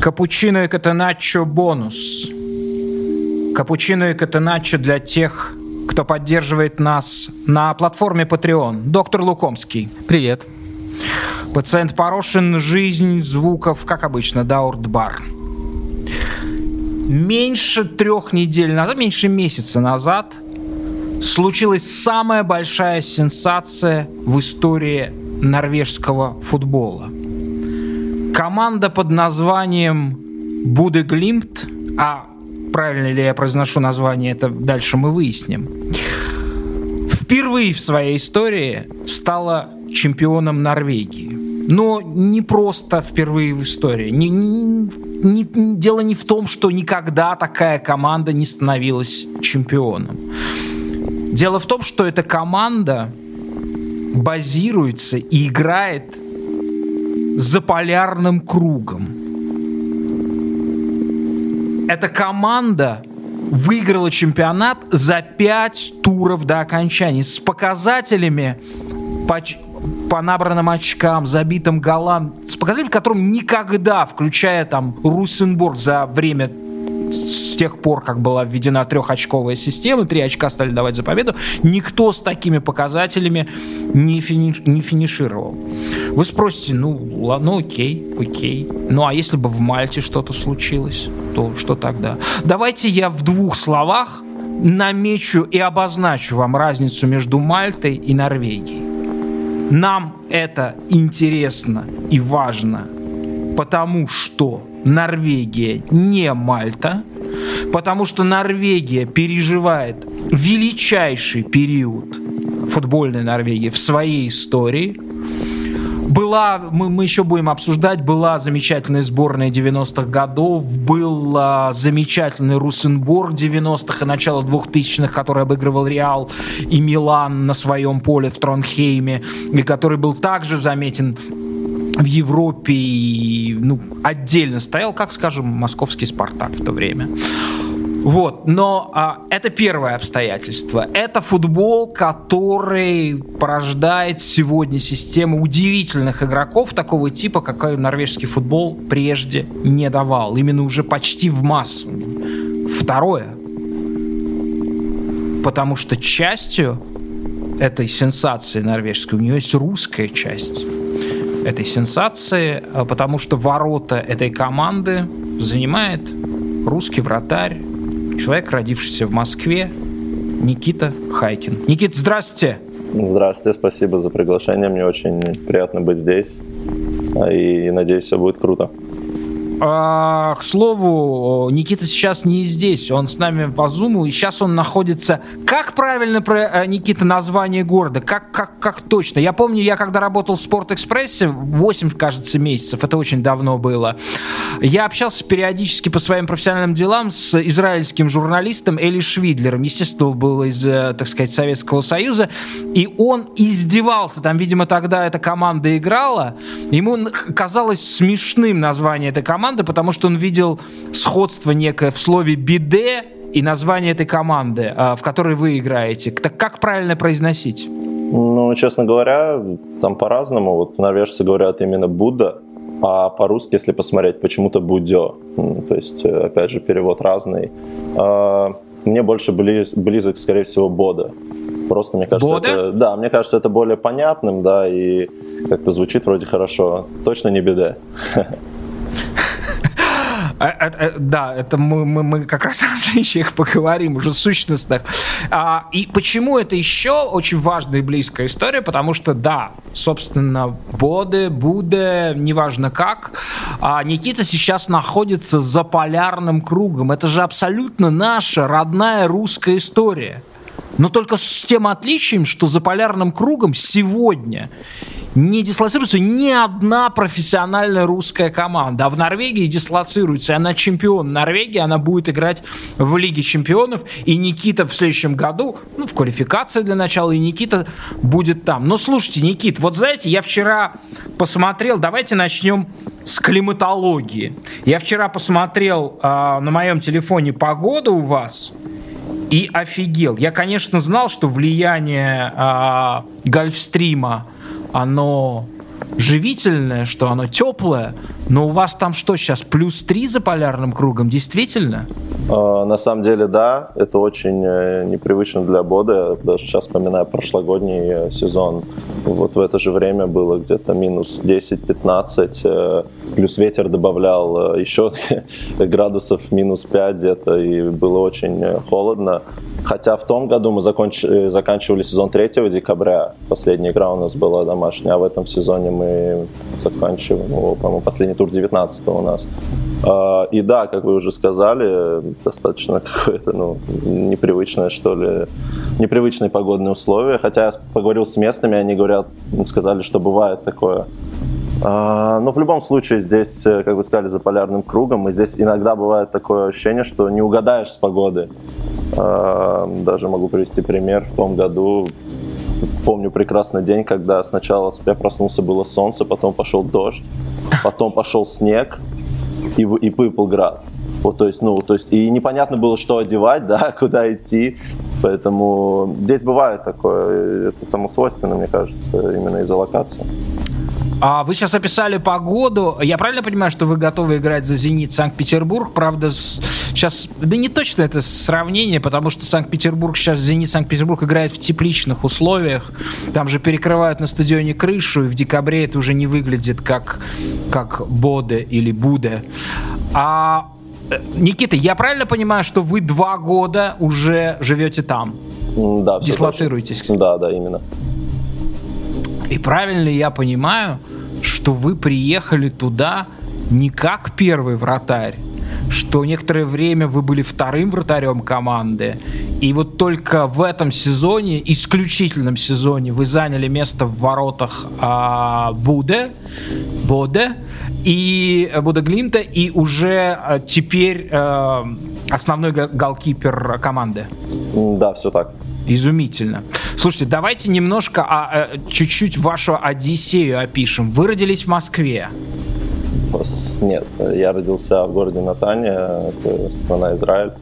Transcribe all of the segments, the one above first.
Капучино и катеначо бонус. Капучино и катеначо для тех, кто поддерживает нас на платформе Patreon. Доктор Лукомский. Привет. Пациент Порошин. Жизнь звуков, как обычно, Дауртбар. Меньше трех недель назад, меньше месяца назад случилась самая большая сенсация в истории норвежского футбола – команда под названием Будеглимт, а правильно ли я произношу название, это дальше мы выясним, впервые в своей истории стала чемпионом Норвегии. Но не просто впервые в истории. Не, не, не, дело не в том, что никогда такая команда не становилась чемпионом. Дело в том, что эта команда базируется и играет за полярным кругом. Эта команда выиграла чемпионат за пять туров до окончания с показателями по, по набранным очкам, забитым голам, с показателями, которым никогда, включая там Русенбург за время с тех пор, как была введена трехочковая система, три очка стали давать за победу, никто с такими показателями не, финиш, не финишировал. Вы спросите, ну, ну окей, окей. Ну а если бы в Мальте что-то случилось, то что тогда? Давайте я в двух словах намечу и обозначу вам разницу между Мальтой и Норвегией. Нам это интересно и важно, потому что Норвегия не Мальта, потому что Норвегия переживает величайший период футбольной Норвегии в своей истории. Была, мы, мы еще будем обсуждать, была замечательная сборная 90-х годов, был а, замечательный Русенбург 90-х и начало 2000-х, который обыгрывал Реал и Милан на своем поле в Тронхейме, и который был также заметен в Европе и, ну, отдельно стоял, как, скажем, московский «Спартак» в то время. Вот, но а, это первое обстоятельство. Это футбол, который порождает сегодня систему удивительных игроков такого типа, какой норвежский футбол прежде не давал. Именно уже почти в массу. Второе. Потому что частью этой сенсации норвежской у нее есть русская часть этой сенсации, а, потому что ворота этой команды занимает русский вратарь, человек, родившийся в Москве, Никита Хайкин. Никита, здравствуйте! Здравствуйте, спасибо за приглашение. Мне очень приятно быть здесь. А, и надеюсь, все будет круто. А, к слову, Никита сейчас не здесь, он с нами по зуму, и сейчас он находится... Как правильно, про э, Никита, название города? Как, как, как точно? Я помню, я когда работал в Спортэкспрессе, 8, кажется, месяцев, это очень давно было, я общался периодически по своим профессиональным делам с израильским журналистом Эли Швидлером, естественно, он был из, э, так сказать, Советского Союза, и он издевался, там, видимо, тогда эта команда играла, ему казалось смешным название этой команды, команды, потому что он видел сходство некое в слове «биде» и название этой команды, а, в которой вы играете. Так как правильно произносить? Ну, честно говоря, там по-разному. Вот норвежцы говорят именно «Будда», а по-русски, если посмотреть, почему-то «Будё». То есть, э, опять же, перевод разный. А, мне больше близок, скорее всего, «Бода». Просто мне кажется, Бода? это, да, мне кажется, это более понятным, да, и как-то звучит вроде хорошо. Точно не беда. А, а, а, да, это мы, мы, мы как раз о различиях поговорим, уже сущностных. А, и почему это еще очень важная и близкая история? Потому что, да, собственно, Боде, Буде, неважно как, а Никита сейчас находится за полярным кругом. Это же абсолютно наша родная русская история. Но только с тем отличием, что за полярным кругом сегодня не дислоцируется ни одна профессиональная русская команда. А в Норвегии дислоцируется. Она чемпион Норвегии, она будет играть в Лиге чемпионов. И Никита в следующем году, ну, в квалификации для начала, и Никита будет там. Но слушайте, Никит, вот знаете, я вчера посмотрел, давайте начнем с климатологии. Я вчера посмотрел э, на моем телефоне погоду у вас, и офигел. Я, конечно, знал, что влияние э, Гольфстрима, оно живительное, что оно теплое, но у вас там что сейчас, плюс 3 за полярным кругом, действительно? А, на самом деле, да, это очень э, непривычно для Бода. Даже сейчас вспоминаю прошлогодний э, сезон. Вот в это же время было где-то минус 10-15, э, плюс ветер добавлял еще градусов минус 5 где-то, и было очень холодно. Хотя в том году мы законч... заканчивали сезон 3 декабря. Последняя игра у нас была домашняя, а в этом сезоне мы заканчиваем, ну, по-моему, последний тур 19 у нас. А, и да, как вы уже сказали, достаточно какое-то, ну, непривычное, что ли, непривычные погодные условия. Хотя я поговорил с местными, они говорят, сказали, что бывает такое. А, но в любом случае здесь, э, как вы сказали, за полярным кругом, и здесь иногда бывает такое ощущение, что не угадаешь с погоды. А, даже могу привести пример. В том году помню прекрасный день, когда сначала я проснулся, было солнце, потом пошел дождь, потом пошел снег, и, и выпал град. Вот, то есть, ну, то есть, и непонятно было, что одевать, да, куда идти. Поэтому здесь бывает такое, это тому свойственно, мне кажется, именно из-за локации. А вы сейчас описали погоду. Я правильно понимаю, что вы готовы играть за «Зенит» Санкт-Петербург? Правда, сейчас... Да не точно это сравнение, потому что Санкт-Петербург сейчас, «Зенит» Санкт-Петербург играет в тепличных условиях. Там же перекрывают на стадионе крышу, и в декабре это уже не выглядит как, как Боде или Буде. А э, Никита, я правильно понимаю, что вы два года уже живете там? Да, Дислоцируетесь? Да, да, именно. И правильно я понимаю, что вы приехали туда не как первый вратарь, что некоторое время вы были вторым вратарем команды, и вот только в этом сезоне, исключительном сезоне, вы заняли место в воротах а, Буде, Боде и Буде Глинта, и уже а, теперь а, основной голкипер команды. Да, все так. Изумительно. Слушайте, давайте немножко, а, а, чуть-чуть вашу Одиссею опишем. Вы родились в Москве. Нет, я родился в городе Натане, это страна Израиль.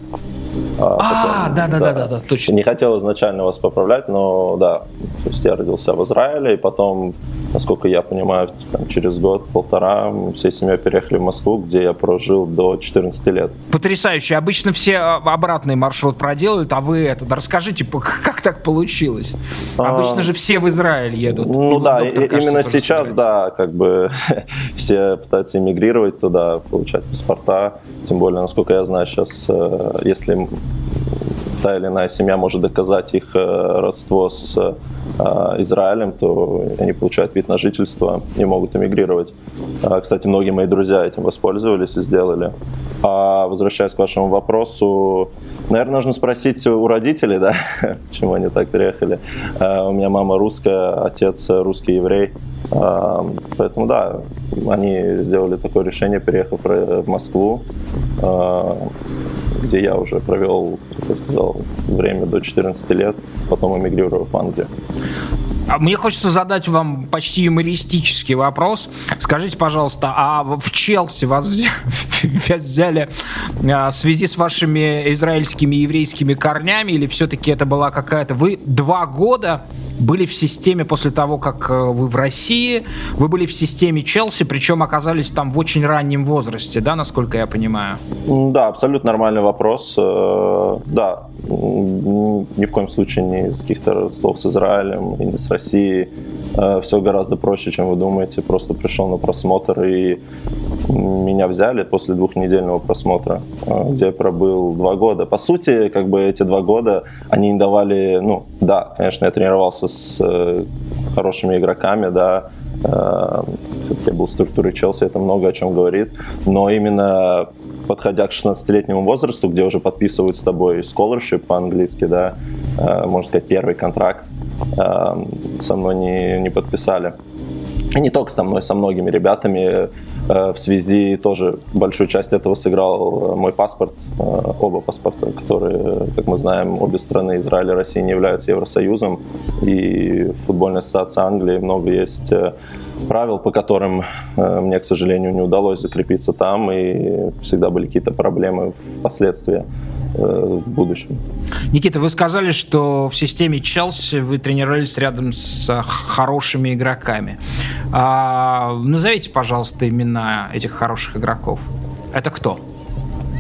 А, да, да, да, да, да, точно. Не хотел изначально вас поправлять, но да, то есть я родился в Израиле, и потом, насколько я понимаю, там, через год-полтора мы всей семьей переехали в Москву, где я прожил до 14 лет. Потрясающе. Обычно все а, обратный маршрут проделают, а вы это, да расскажите, как так получилось? А, Обычно же все в Израиль едут. Ну да, доктор, кажется, именно сейчас, да, как бы все пытаются эмигрировать туда, получать паспорта, тем более, насколько я знаю, сейчас, э, если та или иная семья может доказать их э, родство с э, Израилем, то они получают вид на жительство и могут эмигрировать. А, кстати, многие мои друзья этим воспользовались и сделали. А возвращаясь к вашему вопросу, наверное, нужно спросить у родителей, да, почему они так переехали. А, у меня мама русская, отец русский еврей. А, поэтому да, они сделали такое решение, переехав в Москву где я уже провел, как я сказал, время до 14 лет, потом эмигрировал в Англию. А мне хочется задать вам почти юмористический вопрос. Скажите, пожалуйста, а в Челси вас взяли а, в связи с вашими израильскими и еврейскими корнями, или все-таки это была какая-то... Вы два года были в системе после того, как э, вы в России, вы были в системе Челси, причем оказались там в очень раннем возрасте, да, насколько я понимаю? Да, абсолютно нормальный вопрос. Э, да, ни в коем случае не из каких-то слов с Израилем и не с Россией. Э, Все гораздо проще, чем вы думаете. Просто пришел на просмотр и меня взяли после двухнедельного просмотра, где я пробыл два года. По сути, как бы эти два года они не давали, ну, да, конечно, я тренировался с э, хорошими игроками, да, э, все-таки был в структуре Челси, это много о чем говорит, но именно подходя к 16-летнему возрасту, где уже подписывают с тобой scholarship по-английски, да, э, можно сказать, первый контракт, со мной не, не подписали. И не только со мной, со многими ребятами. В связи тоже большую часть этого сыграл мой паспорт, оба паспорта, которые, как мы знаем, обе страны, Израиль и Россия, не являются Евросоюзом. И в футбольной ассоциации Англии много есть э, правил, по которым э, мне, к сожалению, не удалось закрепиться там, и всегда были какие-то проблемы впоследствии. в будущем. Никита, вы сказали, что в системе Челси вы тренировались рядом с хорошими игроками. А, назовите, пожалуйста, имена этих хороших игроков. Это кто?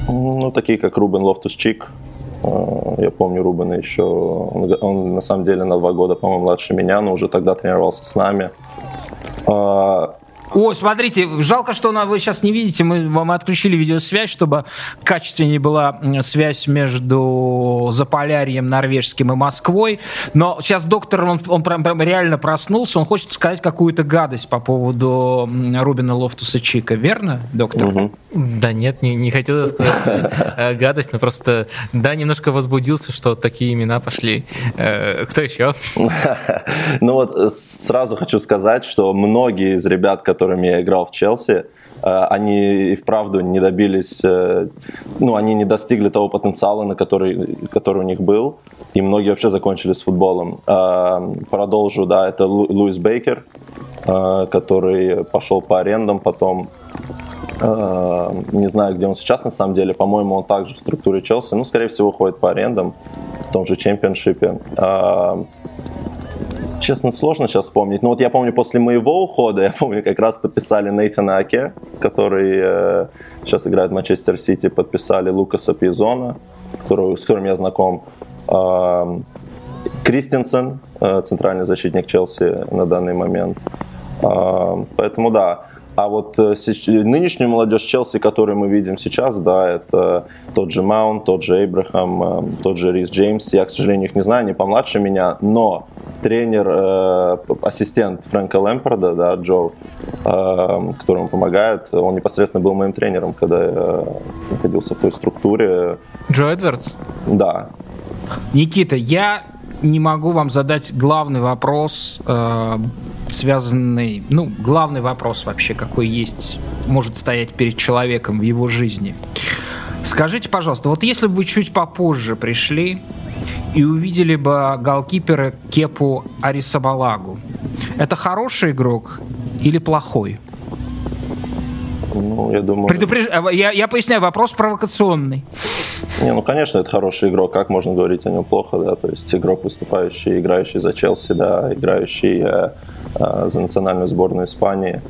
Ну, такие как Рубен Лофтус-Чик. А, я помню Рубена еще. Он, он на самом деле на два года, по-моему, младше меня, но уже тогда тренировался с нами. А, Ой, смотрите, жалко, что вы сейчас не видите. Мы вам отключили видеосвязь, чтобы качественнее была связь между Заполярьем норвежским и Москвой. Но сейчас доктор, он, он прям, прям реально проснулся, он хочет сказать какую-то гадость по поводу Рубина Лофтуса Чика. Верно, доктор? Угу. Да нет, не, не хотел сказать э, гадость, но просто, да, немножко возбудился, что такие имена пошли. Э, кто еще? Ну вот э, сразу хочу сказать, что многие из ребят, которыми я играл в Челси, они и вправду не добились, ну, они не достигли того потенциала, на который, который у них был, и многие вообще закончили с футболом. Продолжу, да, это Луис Бейкер, который пошел по арендам потом, Э, не знаю, где он сейчас на самом деле. По-моему, он также в структуре Челси. Ну, скорее всего, ходит по арендам в том же чемпионшипе. Честно, сложно сейчас вспомнить. Но вот я помню, после моего ухода, я помню, как раз подписали Нейтана Аке, который э, сейчас играет в Манчестер Сити, подписали Лукаса Пизона, который, с которым я знаком. Э, Кристенсен, э, центральный защитник Челси на данный момент. Э, поэтому да, а вот э, нынешнюю молодежь Челси, которую мы видим сейчас, да, это тот же Маунт, тот же Эйбрахам, э, тот же Рис Джеймс. Я, к сожалению, их не знаю, они помладше меня, но тренер, э, ассистент Фрэнка Лэмпорда, да, Джо, которому помогает, он непосредственно был моим тренером, когда я находился в той структуре. Джо Эдвардс? Да. Никита, я не могу вам задать главный вопрос, э, связанный, ну, главный вопрос вообще, какой есть, может стоять перед человеком в его жизни. Скажите, пожалуйста, вот если бы вы чуть попозже пришли и увидели бы голкипера Кепу Арисабалагу, это хороший игрок или плохой? Ну, я думаю... Предупреж... Э, я, я поясняю, вопрос провокационный. Не, ну, конечно, это хороший игрок. Как можно говорить о нем плохо, да? То есть игрок, выступающий, играющий за Челси, да, играющий э, э, за национальную сборную Испании.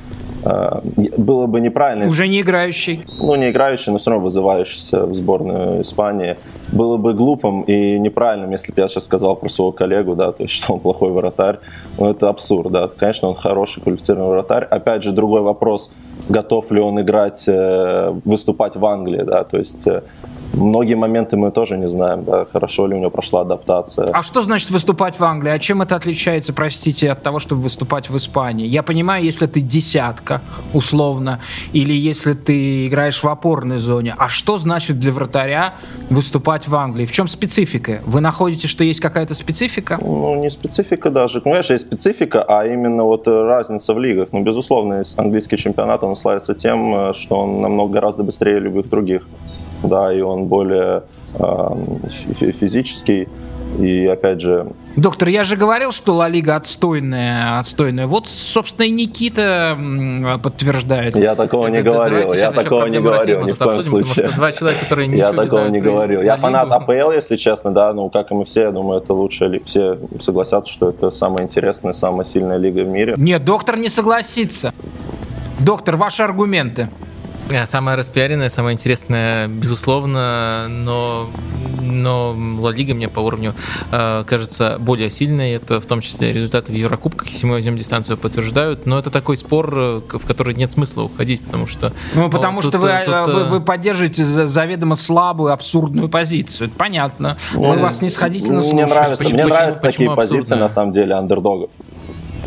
Э, было бы неправильно... Уже не играющий. Ну, не играющий, но все равно вызывающийся в сборную Испании. Было бы глупым и неправильным, если бы я сейчас сказал про своего коллегу, да, то есть, что он плохой вратарь. Ну, это абсурд, да. Конечно, он хороший, квалифицированный вратарь. Опять же, другой вопрос, готов ли он играть, э, выступать в Англии, да, то есть э, Многие моменты мы тоже не знаем, да, хорошо ли у него прошла адаптация. А что значит выступать в Англии? А чем это отличается, простите, от того, чтобы выступать в Испании? Я понимаю, если ты десятка, условно, или если ты играешь в опорной зоне. А что значит для вратаря выступать в Англии? В чем специфика? Вы находите, что есть какая-то специфика? Ну, не специфика даже. Конечно, есть специфика, а именно вот разница в лигах. Ну, безусловно, английский чемпионат, он славится тем, э, что он намного гораздо быстрее любых других да, и он более э, физический. И опять же... Доктор, я же говорил, что Ла Лига отстойная, отстойная. Вот, собственно, и Никита подтверждает. Я такого не говорил, я такого не говорил ни в коем случае. два человека, которые Я такого не говорил. Я фанат АПЛ, если честно, да, ну, как и мы все, я думаю, это лучшая лига. Все согласятся, что это самая интересная, самая сильная лига в мире. Нет, доктор не согласится. Доктор, ваши аргументы. Э, самая распиаренная, самая интересная, безусловно, но, но Ла Лига мне по уровню э, кажется более сильной. Это в том числе результаты в Еврокубках, если мы возьмем дистанцию, подтверждают. Но это такой спор, э, в который нет смысла уходить, потому что... Ну, потому вот, что тут, вы, тут, э, вы, вы поддерживаете заведомо слабую, абсурдную позицию. Это понятно. Мы вас не сходительно Мне нравятся, мне нравятся такие позиции, на самом деле, андердогов.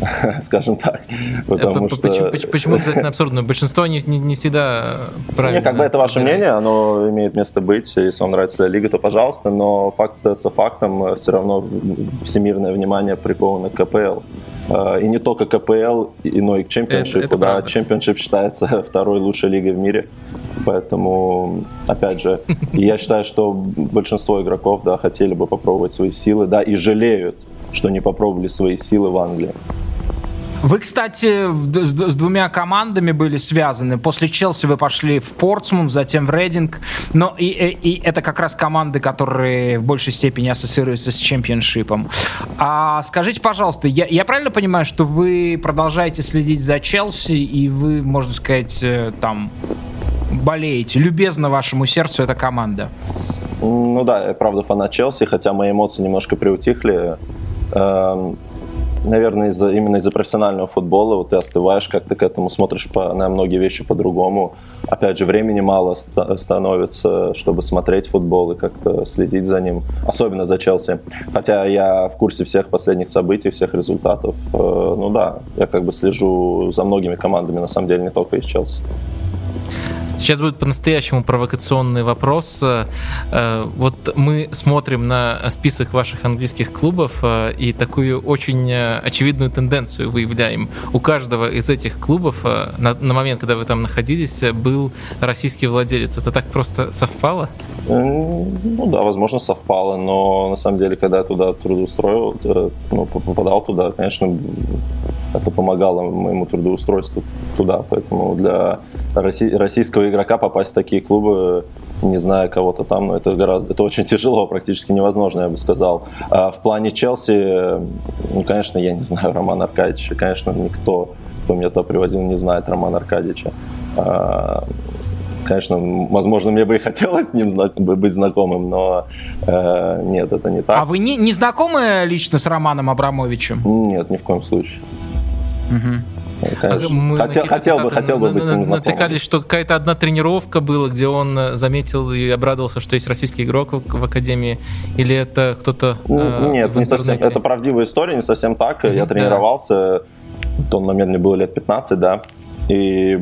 скажем так. Потому что... Почему, почему обязательно абсурдно? Большинство не, не, не всегда правильно. Не, как бы это ваше мнение, оно имеет место быть. Если вам нравится Лига, то пожалуйста, но факт остается фактом. Все равно всемирное внимание приковано к КПЛ. А, и не только КПЛ, но и к чемпионшипу. Да, чемпионшип считается второй лучшей лигой в мире. Поэтому, опять же, я считаю, что большинство игроков да, хотели бы попробовать свои силы, да, и жалеют, что не попробовали свои силы в Англии. Вы, кстати, с, двумя командами были связаны. После Челси вы пошли в Портсмут, затем в Рейдинг. Но и, и, и это как раз команды, которые в большей степени ассоциируются с чемпионшипом. А скажите, пожалуйста, я, я правильно понимаю, что вы продолжаете следить за Челси, и вы, можно сказать, э, там болеете? Любезно вашему сердцу эта команда? Ну да, я правда фанат Челси, хотя мои эмоции немножко приутихли. Эм, наверное, из-за, именно из-за профессионального футбола вот ты остываешь, как ты к этому смотришь по, на многие вещи по-другому. Опять же, времени мало ст- становится, чтобы смотреть футбол и как-то следить за ним, особенно за Челси. Хотя я в курсе всех последних событий, всех результатов. Э, ну да, я как бы слежу за многими командами, на самом деле, не только из Челси. Сейчас будет по-настоящему провокационный вопрос. Э, вот мы смотрим на список ваших английских клубов э, и такую очень э, очевидную тенденцию выявляем. У каждого из этих клубов на, на момент, когда вы там находились, был российский владелец. Это так просто совпало? Ну да, возможно, совпало, но на самом деле, когда я туда трудоустроил, ну, попадал туда, конечно, это помогало моему трудоустройству туда. Поэтому для российского игрока попасть в такие клубы, не зная кого-то там, ну, это гораздо, это очень тяжело, практически невозможно, я бы сказал. А в плане Челси, ну, конечно, я не знаю Романа Аркадьевича, конечно, никто, кто меня туда привозил, не знает Романа Аркадьевича. А, конечно, возможно, мне бы и хотелось с ним быть знакомым, но э, нет, это не так. А вы не, не знакомы лично с Романом Абрамовичем? Нет, ни в коем случае. Угу. Конечно. хотел, хотел бы, хотел бы быть с ним знакомым. Натыкались, что какая-то одна тренировка была, где он э, заметил и обрадовался, что есть российский игрок в, в Академии, или это кто-то э, Нет, не совсем. Это правдивая история, не совсем так. Mm-hmm, Я тренировался, в тот момент мне было лет 15, да, и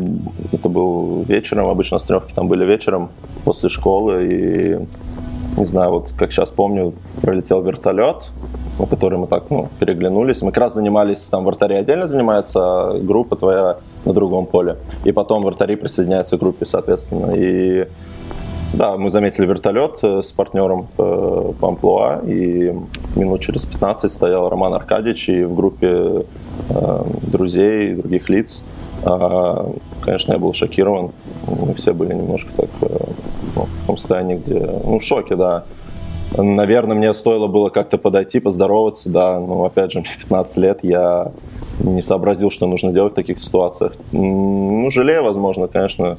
это был вечером, обычно тренировки там были вечером после школы, и не знаю, вот как сейчас помню, пролетел вертолет, на который мы так, ну, переглянулись. Мы как раз занимались, там вратари отдельно занимаются, а группа твоя на другом поле. И потом вратари присоединяются к группе, соответственно. И да, мы заметили вертолет э, с партнером по, по амплуа, и минут через 15 стоял Роман Аркадьевич, и в группе э, друзей других лиц, э, конечно, я был шокирован. Мы все были немножко так э, ну, в том состоянии, где, ну, в шоке, да. Наверное, мне стоило было как-то подойти, поздороваться, да, но опять же, мне 15 лет, я не сообразил, что нужно делать в таких ситуациях. Ну, жалею, возможно, конечно,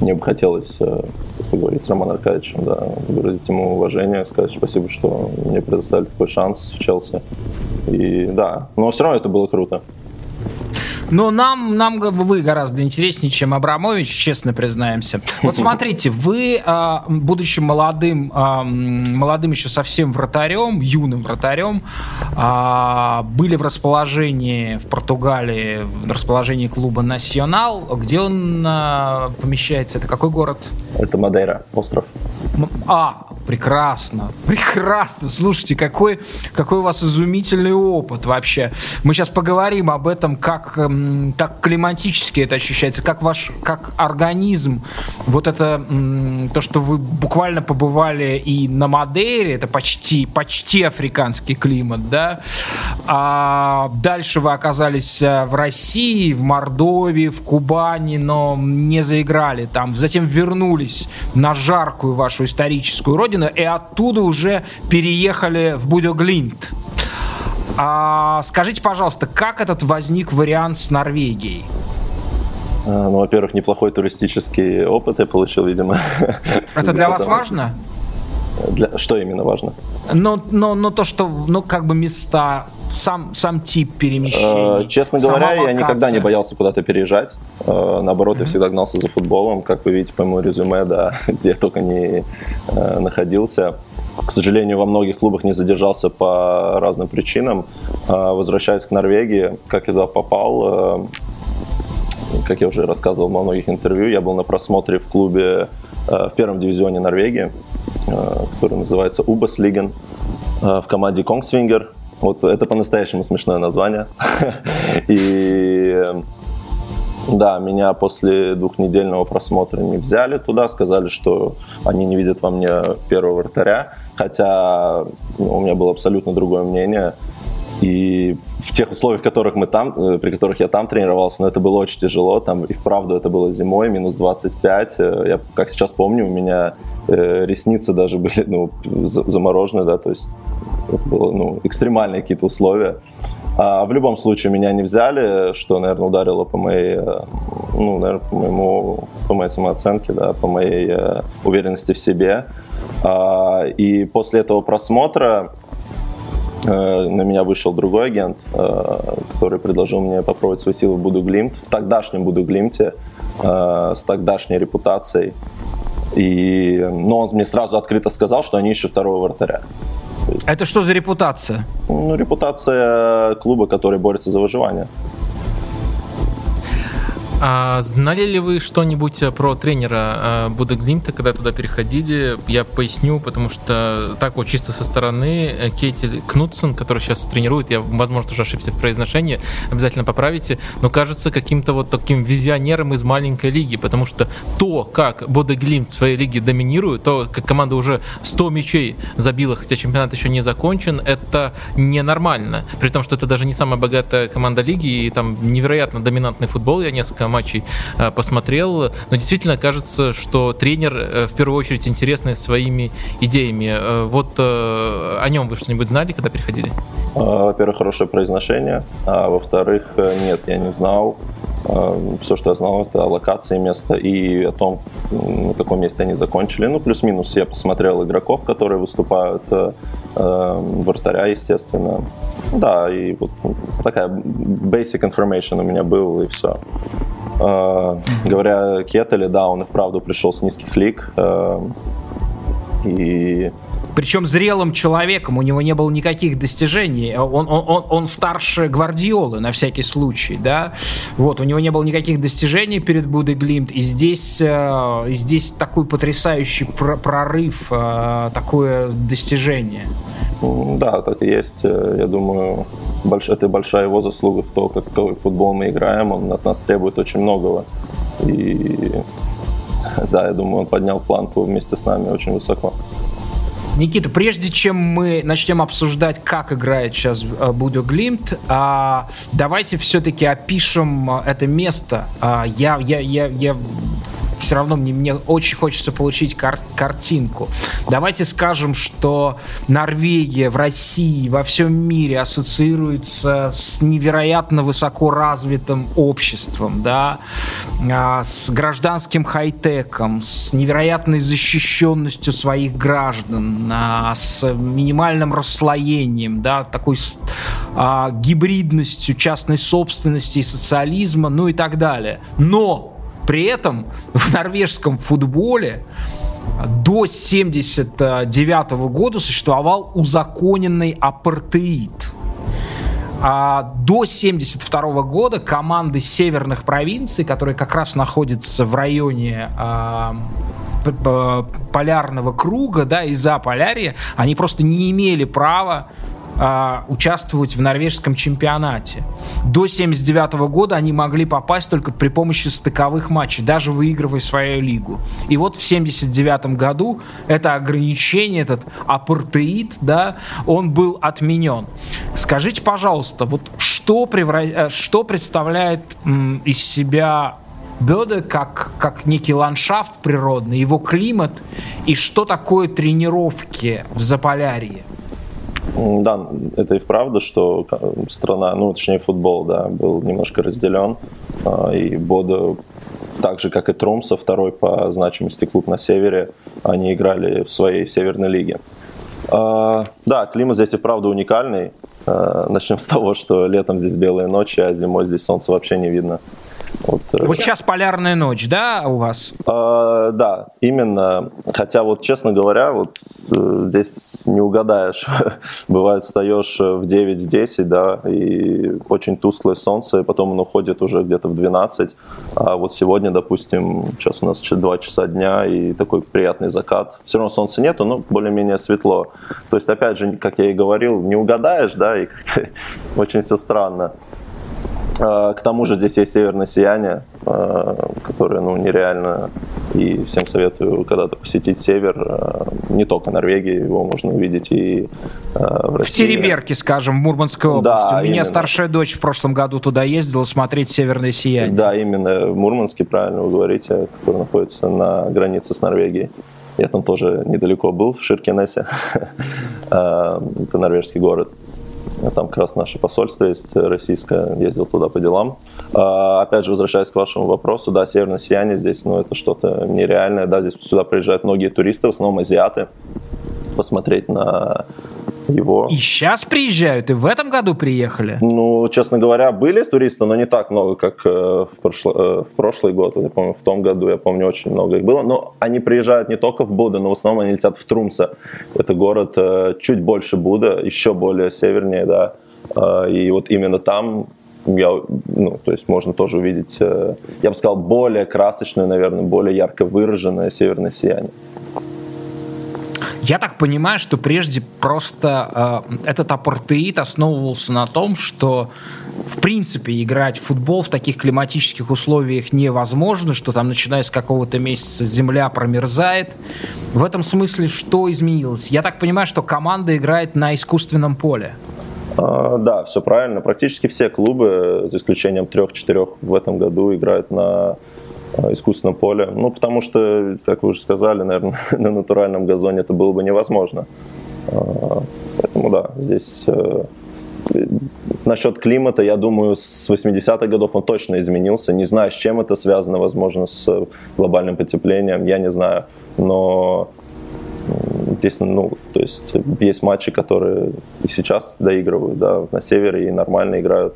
мне бы хотелось э, поговорить с Романом Аркадьевичем, да, выразить ему уважение, сказать спасибо, что мне предоставили такой шанс в Челси. И да, но все равно это было круто. Но нам, нам вы гораздо интереснее, чем Абрамович, честно признаемся. Вот смотрите, вы, а, будучи молодым, а, молодым еще совсем вратарем, юным вратарем, а, были в расположении в Португалии, в расположении клуба «Национал». Где он помещается? Это какой город? Это Мадейра, остров. А, прекрасно, прекрасно. Слушайте, какой, какой у вас изумительный опыт вообще. Мы сейчас поговорим об этом, как, как эм, климатически это ощущается, как ваш, как организм. Вот это, то, что вы буквально побывали и на Мадейре, это почти, почти африканский климат, да. А дальше вы оказались э, в России, в Мордовии, в Кубани, но не заиграли там. Затем вернулись на жаркую вашу историческую родину Родина, и оттуда уже переехали в Будоглинт. А скажите, пожалуйста, как этот возник вариант с Норвегией? А, ну, во-первых, неплохой туристический опыт я получил, видимо. Это для вас важно? Для... Что именно важно? Но, но, но то, что, ну, как бы места, сам, сам тип перемещения. Э, честно говоря, я никогда не боялся куда-то переезжать. Э, наоборот, mm-hmm. я всегда гнался за футболом, как вы видите по моему резюме, да, где я только не э, находился. К сожалению, во многих клубах не задержался по разным причинам. Возвращаясь к Норвегии, как я туда попал, как я уже рассказывал во многих интервью, я был на просмотре в клубе в первом дивизионе Норвегии, который называется Убаслиген, в команде Конгсвингер. Вот это по-настоящему смешное название. И да, меня после двухнедельного просмотра не взяли туда, сказали, что они не видят во мне первого вратаря, хотя ну, у меня было абсолютно другое мнение. и в тех условиях, которых мы там, э, при которых я там тренировался, но это было очень тяжело. Там и вправду это было зимой, минус 25. Э, я, как сейчас помню, у меня ресницы даже были ну, заморожены, да, то есть было ну, экстремальные какие-то условия. А в любом случае меня не взяли, что, наверное, ударило по моей, э, ну, наверное, по моему, по моей самооценке, да, по моей э, уверенности в себе. А, и после этого просмотра э, на меня вышел другой агент, э, который предложил мне попробовать свои силы в Буду Глимт, в тогдашнем Буду Глимте, э, с тогдашней репутацией. И, но он мне сразу открыто сказал, что они ищут второго вратаря. Это что за репутация? Ну, репутация клуба, который борется за выживание. А знали ли вы что-нибудь э, про тренера э, Буда Глимта, когда туда переходили? Я поясню, потому что так вот чисто со стороны э, Кейти Кнутсон, который сейчас тренирует, я, возможно, уже ошибся в произношении, обязательно поправите, но кажется каким-то вот таким визионером из маленькой лиги, потому что то, как Буда Глимт в своей лиге доминирует, то, как команда уже 100 мячей забила, хотя чемпионат еще не закончен, это ненормально. При том, что это даже не самая богатая команда лиги, и там невероятно доминантный футбол, я несколько матчей э, посмотрел. Но действительно кажется, что тренер э, в первую очередь интересный своими идеями. Э, вот о нем вы что-нибудь знали, когда приходили? А, во-первых, хорошее произношение, а во-вторых, нет, я не знал. Все, что я знал, это локации места и о том, на каком месте они закончили. Ну, плюс-минус я посмотрел игроков, которые выступают, вратаря, естественно. Да, и вот такая basic information у меня был, и все. Uh, говоря Кетеле, да, он и вправду пришел с низких лиг. Uh, и причем зрелым человеком, у него не было никаких достижений. Он, он, он, он старше Гвардиолы, на всякий случай, да. Вот, у него не было никаких достижений перед Будой Глимт, и здесь, э, здесь такой потрясающий прорыв, э, такое достижение. Да, так и есть. Я думаю, больш... это большая его заслуга в том, какой футбол мы играем. Он от нас требует очень многого. И да, я думаю, он поднял планку вместе с нами очень высоко. Никита, прежде чем мы начнем обсуждать, как играет сейчас э, Будо Глимт, а, давайте все-таки опишем э, это место. А, я, я, я, я все равно мне, мне очень хочется получить кар картинку. Давайте скажем, что Норвегия в России, во всем мире ассоциируется с невероятно высоко развитым обществом, да, а, с гражданским хай-теком, с невероятной защищенностью своих граждан, а, с минимальным расслоением, да, такой а, гибридностью частной собственности и социализма, ну и так далее. Но при этом в норвежском футболе до 1979 года существовал узаконенный апартеид. А до 1972 года команды северных провинций, которые как раз находятся в районе а, полярного круга, да, и за полярия, они просто не имели права а, участвовать в норвежском чемпионате. До 79 года они могли попасть только при помощи стыковых матчей, даже выигрывая свою лигу. И вот в 79 году это ограничение, этот апартеид, да, он был отменен. Скажите, пожалуйста, вот что, превра... Э, что представляет м, из себя Бёде как, как некий ландшафт природный, его климат и что такое тренировки в Заполярье? Да, это и вправду, что страна, ну, точнее, футбол, да, был немножко разделен. А, и Бода, так же, как и Трумса, второй по значимости клуб на севере, они играли в своей северной лиге. А, да, климат здесь и правда уникальный. А, начнем с того, что летом здесь белые ночи, а зимой здесь солнца вообще не видно. Вот, э, вот сейчас полярная ночь, да, у вас? Э, да, именно. Хотя вот, честно говоря, вот э, здесь не угадаешь. Бывает, встаешь в 9, в 10, да, и очень тусклое солнце, и потом оно уходит уже где-то в 12. А вот сегодня, допустим, сейчас у нас 2 часа дня, и такой приятный закат. Все равно солнца нету, но более-менее светло. То есть, опять же, как я и говорил, не угадаешь, да, и как-то очень все странно. А, к тому же здесь есть северное сияние, а, которое ну, нереально И всем советую когда-то посетить север, э, не только Норвегии, его можно увидеть и в России. В Тереберке, скажем, в Мурманской области. Да, У меня именно. старшая дочь в прошлом году туда ездила смотреть «Северное сияние». Да, именно в Мурманске, правильно вы говорите, который находится на границе с Норвегией. Я там тоже недалеко был, в Ширкенесе. Э, это норвежский город. Там как раз наше посольство есть российское, ездил туда по делам. А, опять же, возвращаясь к вашему вопросу, да, северное сияние здесь, ну, это что-то нереальное, да, здесь сюда приезжают многие туристы, в основном азиаты, посмотреть на его. И сейчас приезжают, и в этом году приехали? Ну, честно говоря, были туристы, но не так много, как э, в, прошло, э, в прошлый год. Я помню, в том году, я помню, очень много их было. Но они приезжают не только в Буду, но в основном они летят в Трумса. Это город э, чуть больше Буда, еще более севернее, да. И вот именно там я, ну, то есть можно тоже увидеть, я бы сказал, более красочное, наверное, более ярко выраженное северное сияние. Я так понимаю, что прежде просто э, этот апартеид основывался на том, что в принципе играть в футбол в таких климатических условиях невозможно, что там начиная с какого-то месяца земля промерзает. В этом смысле что изменилось? Я так понимаю, что команда играет на искусственном поле. А, да, все правильно. Практически все клубы, за исключением трех-четырех в этом году, играют на искусственном поле. Ну, потому что, как вы уже сказали, наверное, на натуральном газоне это было бы невозможно. А, поэтому да, здесь э, насчет климата, я думаю, с 80-х годов он точно изменился. Не знаю, с чем это связано, возможно, с глобальным потеплением, я не знаю. Но здесь, ну, то есть есть матчи, которые и сейчас доигрывают, да, на севере и нормально играют.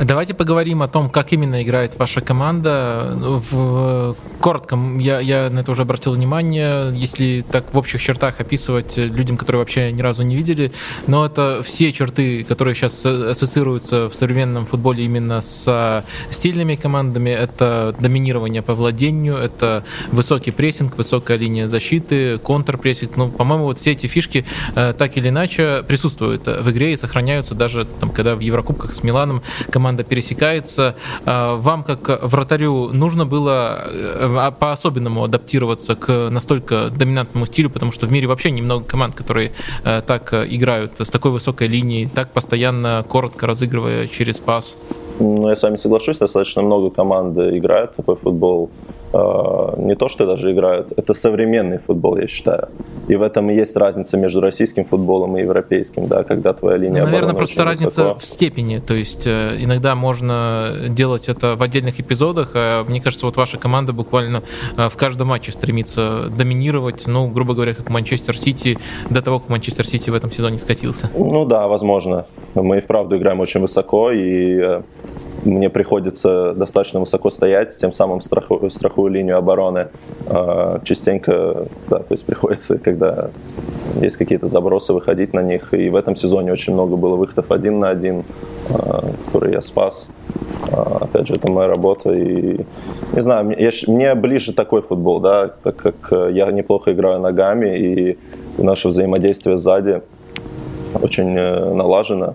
Давайте поговорим о том, как именно играет ваша команда. В... Коротко, я, я на это уже обратил внимание, если так в общих чертах описывать людям, которые вообще ни разу не видели, но это все черты, которые сейчас ассоциируются в современном футболе именно с стильными командами. Это доминирование по владению, это высокий прессинг, высокая линия защиты, контрпрессинг. Ну, по-моему, вот все эти фишки э, так или иначе присутствуют в игре и сохраняются даже там, когда в Еврокубках с Миланом команда пересекается. А, вам, как вратарю, нужно было э, по-особенному адаптироваться к настолько доминантному стилю, потому что в мире вообще немного команд, которые э, так играют с такой высокой линией, так постоянно коротко разыгрывая через пас. Ну, я с вами соглашусь, достаточно много команд играет такой футбол. А, не то, что даже играют, это современный футбол, я считаю. И в этом и есть разница между российским футболом и европейским, да, когда твоя линия ну, Наверное, просто разница высоко. в степени. То есть э, иногда можно делать это в отдельных эпизодах, а мне кажется, вот ваша команда буквально э, в каждом матче стремится доминировать, ну, грубо говоря, как Манчестер Сити, до того, как Манчестер Сити в этом сезоне скатился. Ну да, возможно. Мы и вправду играем очень высоко, и э, мне приходится достаточно высоко стоять, тем самым страху, страхую линию обороны. А, частенько, да, то есть приходится, когда есть какие-то забросы, выходить на них. И в этом сезоне очень много было выходов один на один, а, которые я спас. А, опять же, это моя работа. И не знаю, я, мне ближе такой футбол, да, так как я неплохо играю ногами, и наше взаимодействие сзади очень э, налажено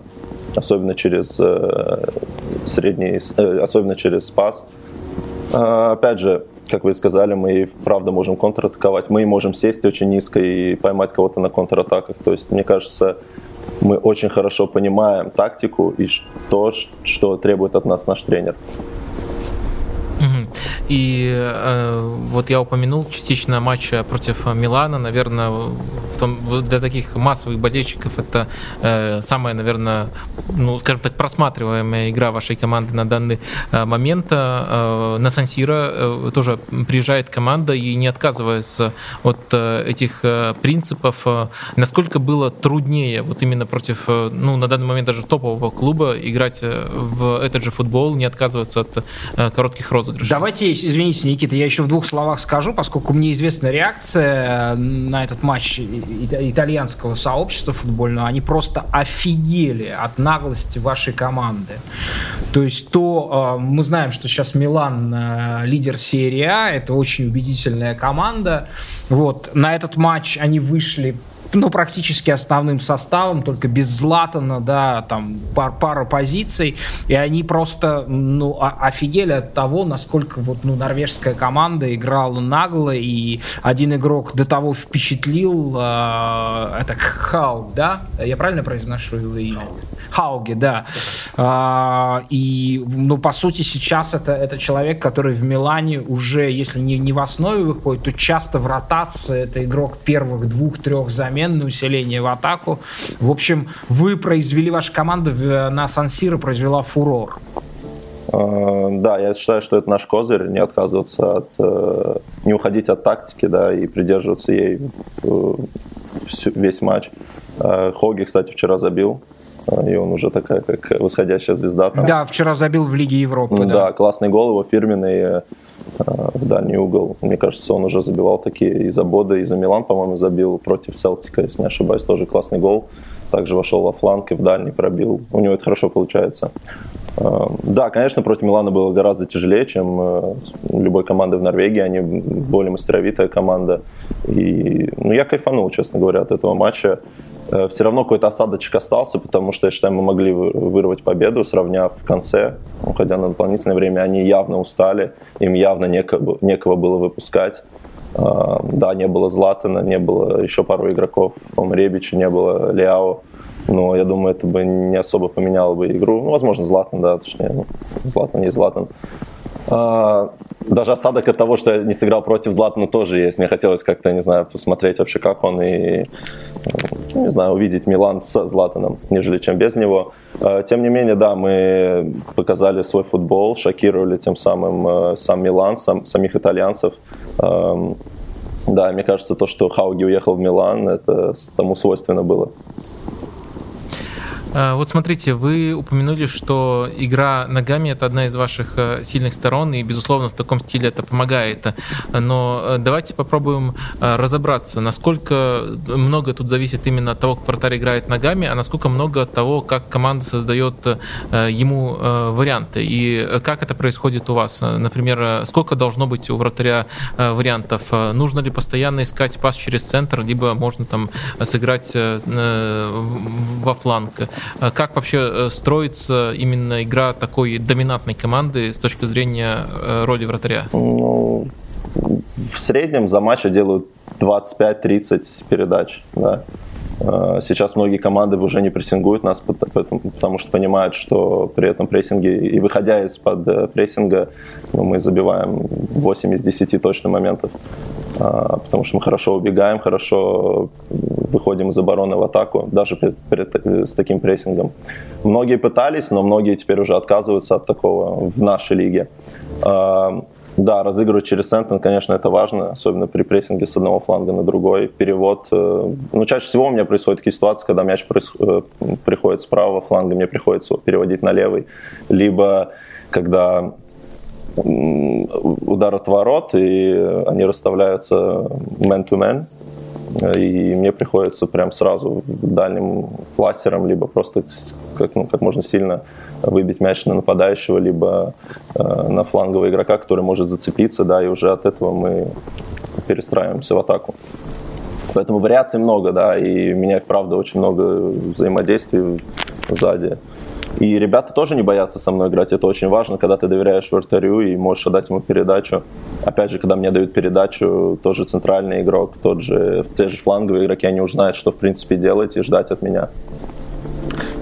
особенно через э, средний, э, особенно через спас. Э, опять же, как вы сказали, мы правда можем контратаковать, мы можем сесть очень низко и поймать кого-то на контратаках. То есть, мне кажется, мы очень хорошо понимаем тактику и то, что требует от нас наш тренер. И э, вот я упомянул частично матч против Милана. Наверное, в том, для таких массовых болельщиков это э, самая, наверное, ну, скажем так, просматриваемая игра вашей команды на данный э, момент. Э, на Сан-Сиро э, тоже приезжает команда и не отказывается от э, этих э, принципов. Э, насколько было труднее вот именно против, э, ну, на данный момент даже топового клуба играть э, в этот же футбол, не отказываться от э, коротких розыгрышей? Давайте извините, Никита, я еще в двух словах скажу, поскольку мне известна реакция на этот матч итальянского сообщества футбольного. Они просто офигели от наглости вашей команды. То есть то, э, мы знаем, что сейчас Милан э, лидер серии А, это очень убедительная команда. Вот, на этот матч они вышли ну, практически основным составом, только без Златана, да, там пар, пара позиций, и они просто, ну, офигели от того, насколько вот, ну, норвежская команда играла нагло, и один игрок до того впечатлил, э, это Хауг, да? Я правильно произношу его имя? Хауги, да. А, и, ну, по сути, сейчас это, это человек, который в Милане уже, если не, не в основе выходит, то часто в ротации это игрок первых двух-трех замен на усиление в атаку. В общем, вы произвели, ваша команда на Сан-Сиро произвела фурор. А, да, я считаю, что это наш козырь, не отказываться от, э, не уходить от тактики, да, и придерживаться ей э, весь матч. А, Хоги, кстати, вчера забил, и он уже такая, как восходящая звезда. Там. Да, вчера забил в Лиге Европы. Да, да классный гол его фирменный э, в дальний угол. Мне кажется, он уже забивал такие и за Бода, и за Милан, по-моему, забил против Селтика, если не ошибаюсь, тоже классный гол. Также вошел во фланг и в дальний пробил. У него это хорошо получается. Э, да, конечно, против Милана было гораздо тяжелее, чем э, любой команды в Норвегии. Они более мастеровитая команда. И ну, я кайфанул, честно говоря, от этого матча. Э, все равно какой-то осадочек остался, потому что, я считаю, мы могли вырвать победу, сравняв в конце, уходя на дополнительное время. Они явно устали, им явно некого, некого было выпускать. Да, не было Златана, не было еще пару игроков, по-моему, Ребича, не было Ляо но я думаю, это бы не особо поменяло бы игру. Ну, возможно, Златан, да, точнее, ну, Златан есть Златан. А, даже осадок от того, что я не сыграл против Златана, тоже есть. Мне хотелось как-то, не знаю, посмотреть вообще, как он, и, ну, не знаю, увидеть Милан с Златаном, нежели чем без него. А, тем не менее, да, мы показали свой футбол, шокировали тем самым э, сам Милан, сам, самих итальянцев. Да, мне кажется, то, что Хауги уехал в Милан, это тому свойственно было. А, вот смотрите, вы упомянули, что игра ногами это одна из ваших э, сильных сторон, и, безусловно, в таком стиле это помогает. Но э, давайте попробуем э, разобраться, насколько много тут зависит именно от того, как вратарь играет ногами, а насколько много от того, как команда создает ему варианты. И как это происходит у вас? Например, сколько должно быть у вратаря вариантов? Нужно ли постоянно искать пас через центр, либо можно там сыграть во фланг? А как вообще э, строится именно игра такой доминантной команды с точки зрения э, роли вратаря? Ну, в среднем за матч делают 25-30 передач. Да. А, сейчас многие команды уже не прессингуют нас, потому что понимают, что при этом прессинге и выходя из-под э, прессинга, ну, мы забиваем 8 из 10 точно моментов. А, потому что мы хорошо убегаем, хорошо выходим из обороны в атаку, даже перед, перед, с таким прессингом. Многие пытались, но многие теперь уже отказываются от такого в нашей лиге. Да, разыгрывать через центр, конечно, это важно, особенно при прессинге с одного фланга на другой. Перевод. Э, ну, чаще всего у меня происходят такие ситуации, когда мяч э, приходит с правого фланга, мне приходится переводить на левый. Либо когда удар от ворот, и они расставляются man-to-man, и мне приходится прям сразу дальним классером, либо просто как, ну, как можно сильно выбить мяч на нападающего, либо э, на флангового игрока, который может зацепиться, да, и уже от этого мы перестраиваемся в атаку. Поэтому вариаций много, да, и меня, правда, очень много взаимодействий сзади. И ребята тоже не боятся со мной играть. Это очень важно, когда ты доверяешь вратарю и можешь отдать ему передачу. Опять же, когда мне дают передачу, тоже центральный игрок, тот же, те же фланговые игроки, они уже знают, что в принципе делать и ждать от меня.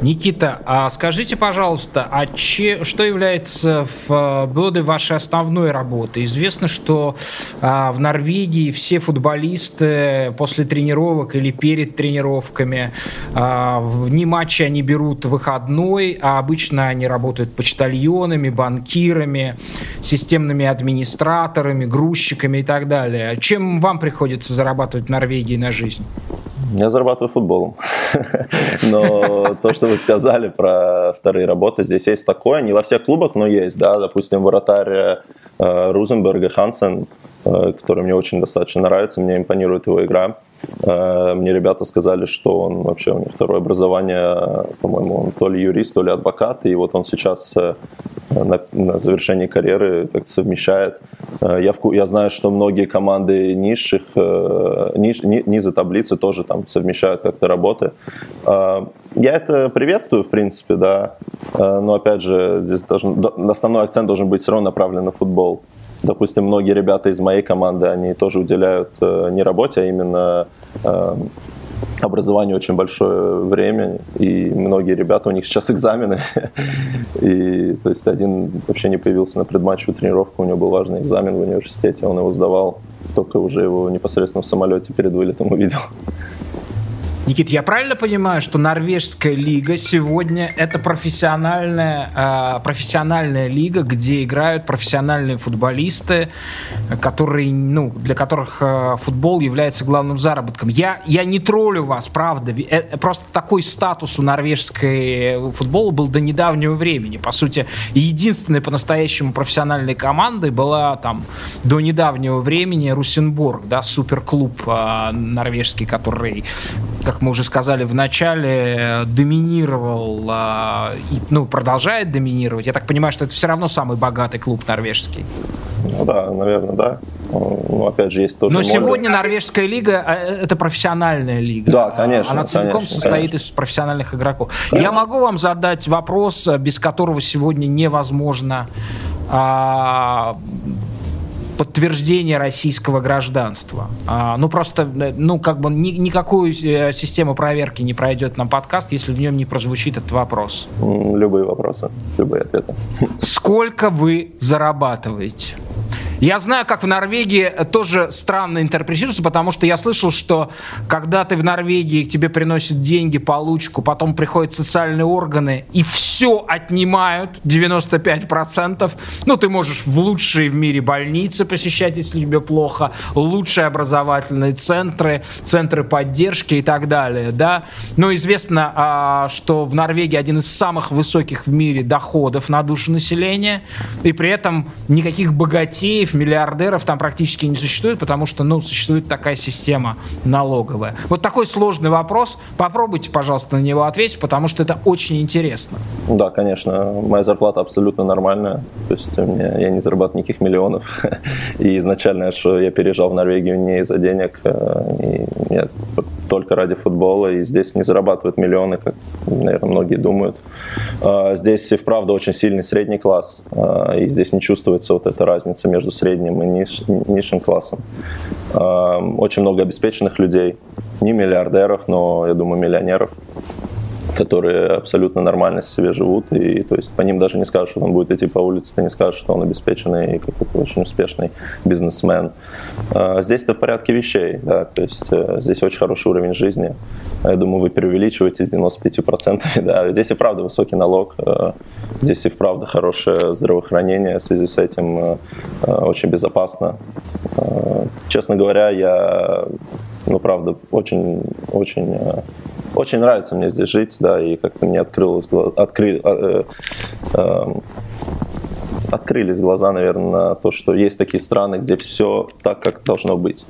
Никита, а скажите, пожалуйста, а че, что является в годы вашей основной работы? Известно, что а, в Норвегии все футболисты после тренировок или перед тренировками а, вне матча они берут выходной, а обычно они работают почтальонами, банкирами, системными администраторами, грузчиками и так далее. Чем вам приходится зарабатывать в Норвегии на жизнь? Я зарабатываю футболом. Но то, что вы сказали про вторые работы, здесь есть такое. Не во всех клубах, но есть. Да, допустим, вратарь э, Рузенберга Хансен, э, который мне очень достаточно нравится, мне импонирует его игра. Э, мне ребята сказали, что он вообще у него второе образование, по-моему, он то ли юрист, то ли адвокат, и вот он сейчас на, на завершении карьеры как-то совмещает я, в, я знаю, что многие команды низших, э, ниж, низа таблицы тоже там совмещают как-то работы. Э, я это приветствую, в принципе, да. Но опять же, здесь должен, основной акцент должен быть все равно направлен на футбол. Допустим, многие ребята из моей команды, они тоже уделяют не работе, а именно образованию очень большое время, и многие ребята, у них сейчас экзамены, и то есть один вообще не появился на предматчевую тренировку, у него был важный экзамен в университете, он его сдавал, только уже его непосредственно в самолете перед вылетом увидел. Никит, я правильно понимаю, что норвежская лига сегодня это профессиональная, э, профессиональная лига, где играют профессиональные футболисты, которые, ну, для которых э, футбол является главным заработком. Я, я не троллю вас, правда. Э, просто такой статус у норвежской футбола был до недавнего времени. По сути, единственной по-настоящему профессиональной командой была там до недавнего времени Русенбург, да, суперклуб э, норвежский, который, как как мы уже сказали в начале, доминировал а, и ну, продолжает доминировать. Я так понимаю, что это все равно самый богатый клуб норвежский. Ну да, наверное, да. Ну, опять же, есть тоже... Но сегодня норвежская лига а, – это профессиональная лига. Да, конечно. Она целиком конечно, состоит конечно. из профессиональных игроков. Я могу вам задать вопрос, без которого сегодня невозможно а, подтверждение российского гражданства. А, ну, просто, ну, как бы ни, никакую э, систему проверки не пройдет нам подкаст, если в нем не прозвучит этот вопрос. Любые вопросы, любые ответы. Сколько вы зарабатываете? Я знаю, как в Норвегии тоже странно интерпретируется, потому что я слышал, что когда ты в Норвегии, тебе приносят деньги, получку, потом приходят социальные органы и все отнимают, 95%. Ну, ты можешь в лучшие в мире больницы посещать, если тебе плохо, лучшие образовательные центры, центры поддержки и так далее, да. Но известно, а, что в Норвегии один из самых высоких в мире доходов на душу населения, и при этом никаких богатеев богатеев, миллиардеров там практически не существует, потому что, ну, существует такая система налоговая. Вот такой сложный вопрос. Попробуйте, пожалуйста, на него ответить, потому что это очень интересно. Да, конечно. Моя зарплата абсолютно нормальная. То есть меня, я не зарабатываю никаких миллионов. И изначально, что я переезжал в Норвегию не из-за денег, э, и я только ради футбола, и здесь не зарабатывают миллионы, как, наверное, многие думают. А, здесь и вправду очень сильный средний класс, а, и здесь не чувствуется вот эта разница между средним и ниш, низшим классом. А, очень много обеспеченных людей, не миллиардеров, но, я думаю, миллионеров которые абсолютно нормально себе живут, и то есть по ним даже не скажешь, что он будет идти по улице, ты не скажешь, что он обеспеченный и какой-то очень успешный бизнесмен. А здесь это в порядке вещей, да, то есть э, здесь очень хороший уровень жизни. Я думаю, вы преувеличиваете с 95%, да, здесь и правда высокий налог, э, здесь и правда хорошее здравоохранение, в связи с этим э, очень безопасно. Честно говоря, я, ну, правда, очень, очень очень нравится мне здесь жить, да, и как-то мне открылось, откры, э, э, открылись глаза, наверное, на то, что есть такие страны, где все так, как должно быть.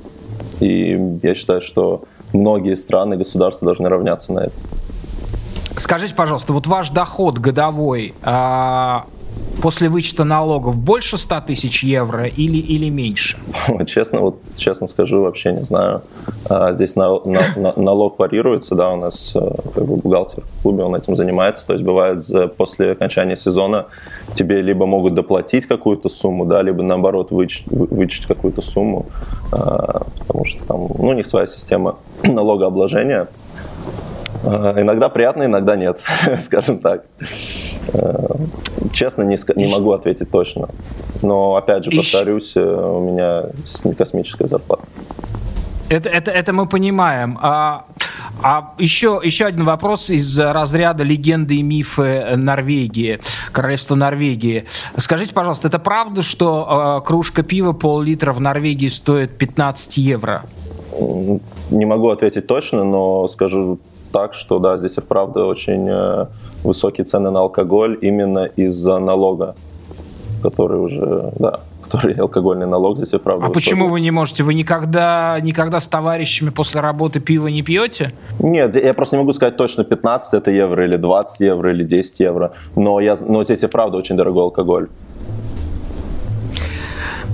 И я считаю, что многие страны, государства должны равняться на это. Скажите, пожалуйста, вот ваш доход годовой, а, после вычета налогов больше 100 тысяч евро или, или меньше? Честно, вот честно скажу, вообще не знаю. А, здесь на, на, на, налог варьируется, да, у нас э, как бы бухгалтер в клубе, он этим занимается. То есть бывает после окончания сезона тебе либо могут доплатить какую-то сумму, да, либо наоборот вычесть, вычесть какую-то сумму, а, потому что там, ну, у них своя система налогообложения. А, иногда приятно, иногда нет, скажем так. Э, честно, не, не могу ответить точно. Но, опять же, повторюсь, э, у меня не космическая зарплата. Это, это, это мы понимаем. А, а еще, еще один вопрос из разряда легенды и мифы Норвегии, королевства Норвегии. Скажите, пожалуйста, это правда, что э, кружка пива пол-литра в Норвегии стоит 15 евро? Не могу ответить точно, но скажу так, что да, здесь и правда очень э, высокие цены на алкоголь именно из-за налога, который уже, да, который алкогольный налог здесь и правда. А высокий. почему вы не можете? Вы никогда, никогда с товарищами после работы пива не пьете? Нет, я просто не могу сказать точно 15 это евро или 20 евро или 10 евро, но, я, но здесь и правда очень дорогой алкоголь.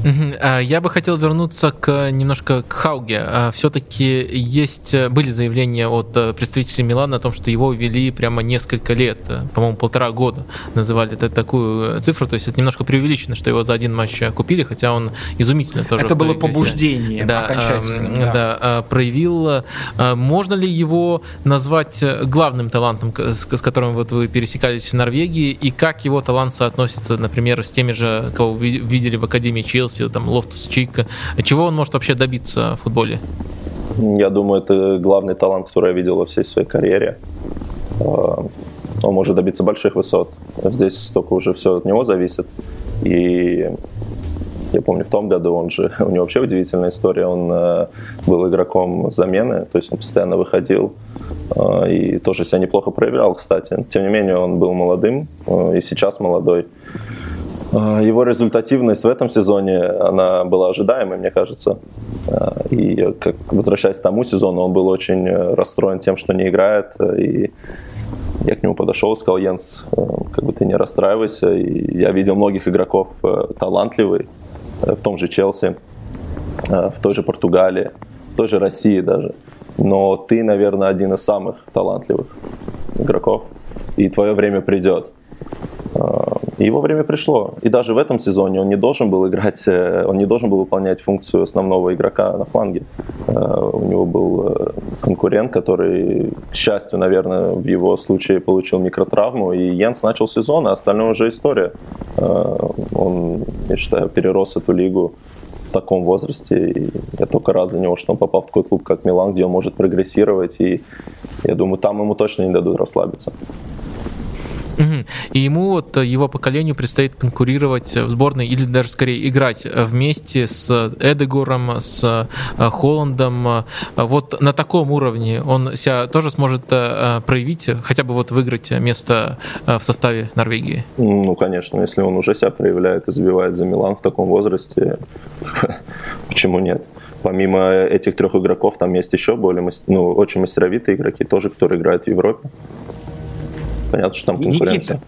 А, я бы хотел вернуться к немножко к Хауге. А, Все-таки есть были заявления от э, представителей Милана о том, что его вели прямо несколько лет, э, по-моему, полтора года называли это такую цифру. То есть это немножко преувеличено, что его за один матч купили, хотя он изумительно тоже. Это было пробуждение да, окончательно. Да, да. да, проявил. Можно ли его назвать главным талантом, с которым вот вы пересекались в Норвегии, и как его талант соотносится, например, с теми же, кого вы видели в Академии Челси, там Лофтус Чик. Чего он может вообще добиться в футболе? Я думаю, это главный талант, который я видел во всей своей карьере. А, он может добиться больших высот. Здесь столько уже все от него зависит. И я помню, в том году он же, у него вообще удивительная история, он э, был игроком замены, то есть он постоянно выходил э, и тоже себя неплохо проявлял, кстати. Тем не менее, он был молодым э, и сейчас молодой. А, его результативность в этом сезоне, она была ожидаемой, мне кажется. А, и как, возвращаясь к тому сезону, он был очень э, расстроен тем, что не играет. И я к нему подошел сказал, Йенс, э, как бы ты не расстраивайся. И я видел многих игроков э, талантливых, в том же Челси, в той же Португалии, в той же России даже. Но ты, наверное, один из самых талантливых игроков. И твое время придет. Его время пришло. И даже в этом сезоне он не должен был играть, э, он не должен был выполнять функцию основного игрока на фланге. А, у него был э, конкурент, который, к счастью, наверное, в его случае получил микротравму. И Йенс начал сезон, а остальное уже история. Он, я считаю, перерос эту лигу в таком возрасте. И я только рад за него, что он попал в такой клуб, как Милан, где он может прогрессировать. И я думаю, там ему точно не дадут расслабиться. И ему, вот его поколению предстоит конкурировать в сборной или даже скорее играть вместе с Эдегором, с э, Холландом. Вот на таком уровне он себя тоже сможет э, проявить, хотя бы вот выиграть место э, в составе Норвегии? Ну, конечно, если он уже себя проявляет и забивает за Милан в таком возрасте, почему нет? помимо этих трех игроков, там есть еще более, ну, очень мастеровитые игроки, тоже, которые играют в Европе понятно, что там конкуренция. Никита,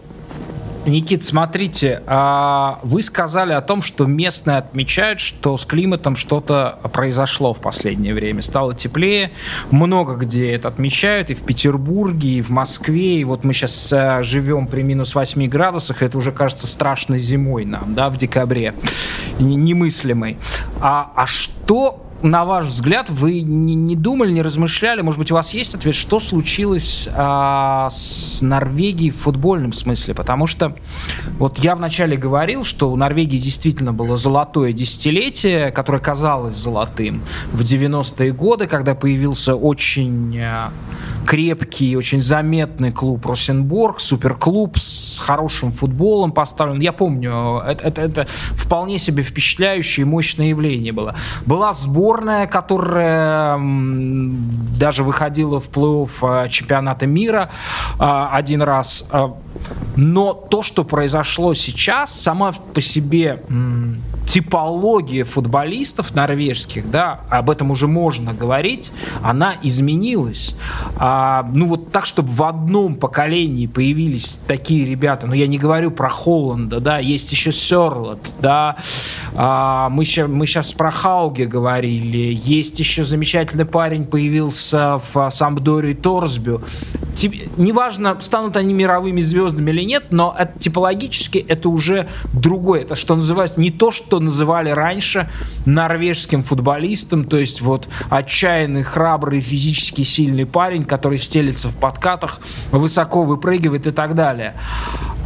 Никит, смотрите, а, вы сказали о том, что местные отмечают, что с климатом что-то произошло в последнее время. Стало теплее, много где это отмечают, и в Петербурге, и в Москве, и вот мы сейчас а, живем при минус 8 градусах, это уже кажется страшной зимой нам, да, в декабре, немыслимой. А, а что на ваш взгляд, вы не, не думали, не размышляли, может быть, у вас есть ответ, что случилось а, с Норвегией в футбольном смысле? Потому что вот я вначале говорил, что у Норвегии действительно было золотое десятилетие, которое казалось золотым в 90-е годы, когда появился очень а, крепкий, очень заметный клуб Росенборг, суперклуб с хорошим футболом поставлен. Я помню, это, это, это вполне себе впечатляющее и мощное явление было. Была сборная, которая даже выходила в плей-офф а, чемпионата мира а, один раз. А, но то, что произошло сейчас, сама по себе типология футболистов норвежских, да, об этом уже можно говорить, она изменилась. А, ну вот так, чтобы в одном поколении появились такие ребята, ну я не говорю про Холланда, да, есть еще Серлот, да, а, мы, ща, мы сейчас про Хауге говорили, есть еще замечательный парень появился в Самбдоре Торсбю. Тип, неважно, станут они мировыми звездами или нет, но это, типологически это уже другое, это что называется не то, что называли раньше норвежским футболистом, то есть вот отчаянный, храбрый, физически сильный парень, который стелится в подкатах, высоко выпрыгивает и так далее.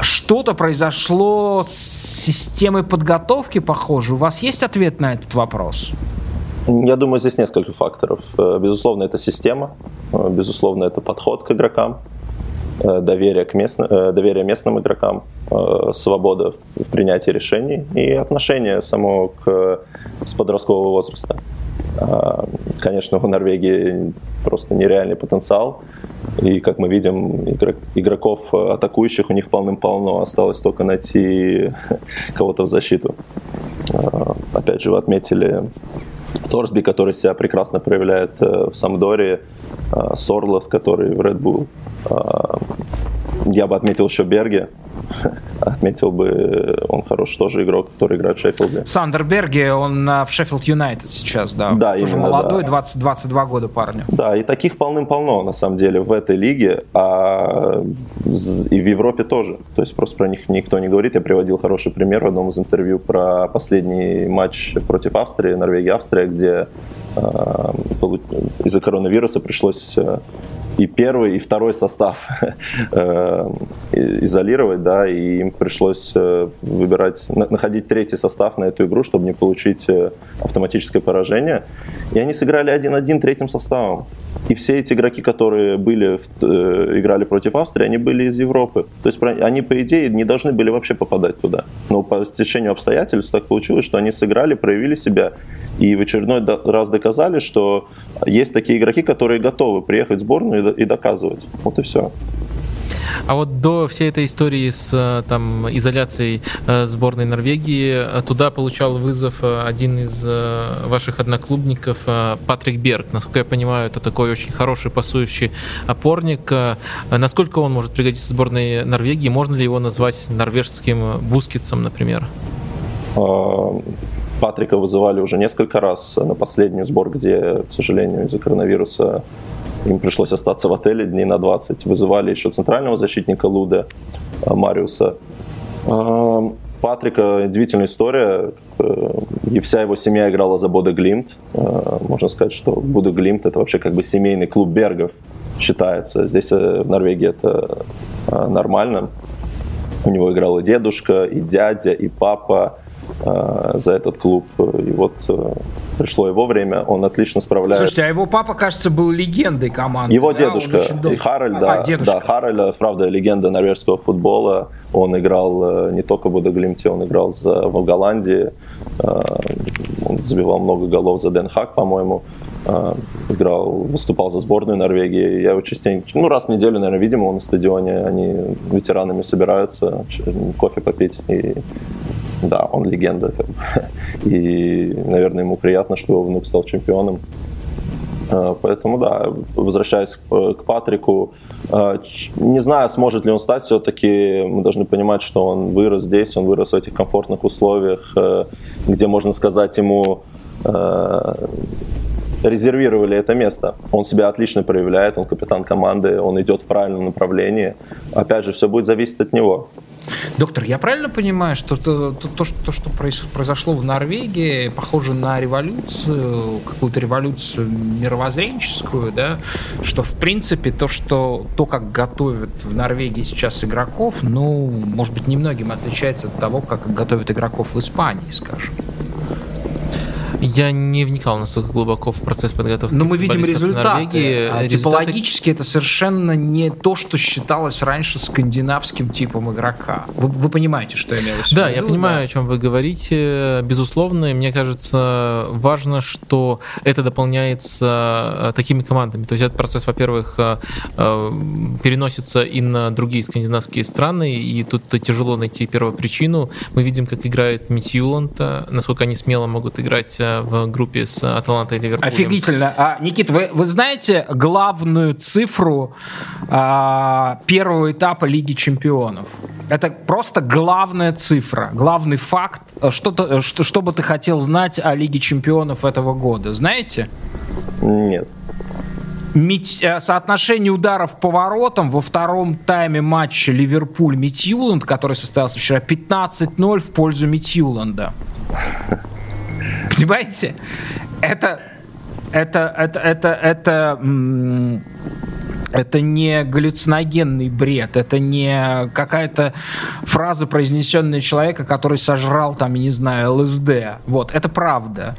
Что-то произошло с системой подготовки, похоже. У вас есть ответ на этот вопрос? Я думаю, здесь несколько факторов. Э, безусловно, это система, э, безусловно, это подход к игрокам, Э, доверие, к местно, доверие местным игрокам, свобода в принятии решений и отношение само к, с подросткового возраста. Конечно, у Норвегии просто нереальный потенциал. И, как мы видим, игроков атакующих у них полным-полно. Осталось только найти кого-то в защиту. Опять же, вы отметили Торсби, который себя прекрасно проявляет в Самдоре, Сорлов, который в Red Bull. Я бы отметил еще Берге, отметил бы, он хороший тоже игрок, который играет в Шеффилде. Сандер Берги, он в Шеффилд Юнайтед сейчас, да. Да, тоже именно, молодой, да. 20, 22 года парню. Да, и таких полным-полно, на самом деле, в этой лиге, а и в Европе тоже. То есть просто про них никто не говорит. Я приводил хороший пример в одном из интервью про последний матч против Австрии, Норвегия-Австрия, где э, из-за коронавируса пришлось э, и первый, и второй состав э, изолировать, да, и им пришлось э, выбирать, находить третий состав на эту игру, чтобы не получить э, автоматическое поражение. И они сыграли 1-1 третьим составом. И все эти игроки, которые были, играли против Австрии, они были из Европы. То есть они, по идее, не должны были вообще попадать туда. Но по стечению обстоятельств так получилось, что они сыграли, проявили себя и в очередной раз доказали, что есть такие игроки, которые готовы приехать в сборную и доказывать. Вот и все. А вот до всей этой истории с э, там, изоляцией э, сборной Норвегии э, туда получал вызов один из ваших одноклубников Патрик Берг. Насколько я понимаю, это такой очень хороший пасующий опорник. Насколько он может пригодиться сборной Норвегии? Можно ли его назвать норвежским Бускетсом, например? А, Патрика вызывали уже несколько раз на последнюю сбор, где, к сожалению, из-за коронавируса им пришлось остаться в отеле дней на 20. Вызывали еще центрального защитника Луда, э, Мариуса. Э, Патрика удивительная история. Э, и вся его семья играла за Бода Глимт. Можно сказать, что Бода Глимт это вообще как бы семейный клуб Бергов считается. Здесь в Норвегии это нормально. У него играл дедушка, и дядя, и папа за этот клуб. И вот пришло его время, он отлично справляется. Слушайте, а его папа, кажется, был легендой команды. Его да? дедушка, дол... Харальд, а, да, дедушка. да, Харальд, правда, легенда норвежского футбола. Он играл э, не только в Бодаглимте, он играл за, в Голландии. Э, он забивал много голов за Ден Хак, по-моему. Э, играл, выступал за сборную Норвегии. Я его частенько, ну, раз в неделю, наверное, видим его на стадионе. Они ветеранами собираются кофе попить. И да, он легенда. И, наверное, ему приятно, что его внук стал чемпионом. А, поэтому, да, возвращаясь к Патрику, а, не знаю, сможет ли он стать все-таки, мы должны понимать, что он вырос здесь, он вырос в этих комфортных условиях, э, где, можно сказать, ему э, резервировали это место. Он себя отлично проявляет, он капитан команды, он идет в правильном направлении. Опять же, все будет зависеть от него. Доктор, я правильно понимаю, что то, то, то, что, то, что произошло в Норвегии, похоже на революцию, какую-то революцию мировоззренческую, да, что в принципе то, что то, как готовят в Норвегии сейчас игроков, ну, может быть, немногим отличается от того, как готовят игроков в Испании, скажем. Я не вникал настолько глубоко в процесс подготовки. Но мы видим результаты. А результаты... Типологически это совершенно не то, что считалось раньше скандинавским типом игрока. Вы, вы понимаете, что я имею в виду? Да, я понимаю, да? о чем вы говорите. Безусловно, и мне кажется, важно, что это дополняется э, такими командами. То есть этот процесс, во-первых, э, э, переносится и на другие скандинавские страны, и тут тяжело найти первопричину. Мы видим, как играет Митьюланд, насколько они смело могут играть в группе с Аталантой и Ливерпулем. Офигительно. А, Никит, вы, вы знаете главную цифру а, первого этапа Лиги Чемпионов? Это просто главная цифра, главный факт. Что, что, что бы ты хотел знать о Лиге Чемпионов этого? Знаете? Нет. Э, соотношение ударов по воротам во втором тайме матча Ливерпуль-Митьюланд, который состоялся вчера, 15-0 в пользу Митьюланда. Понимаете? Это, это, это, это, это, это не галлюциногенный бред, это не какая-то фраза, произнесенная человека, который сожрал там, я не знаю, ЛСД. Вот, это правда.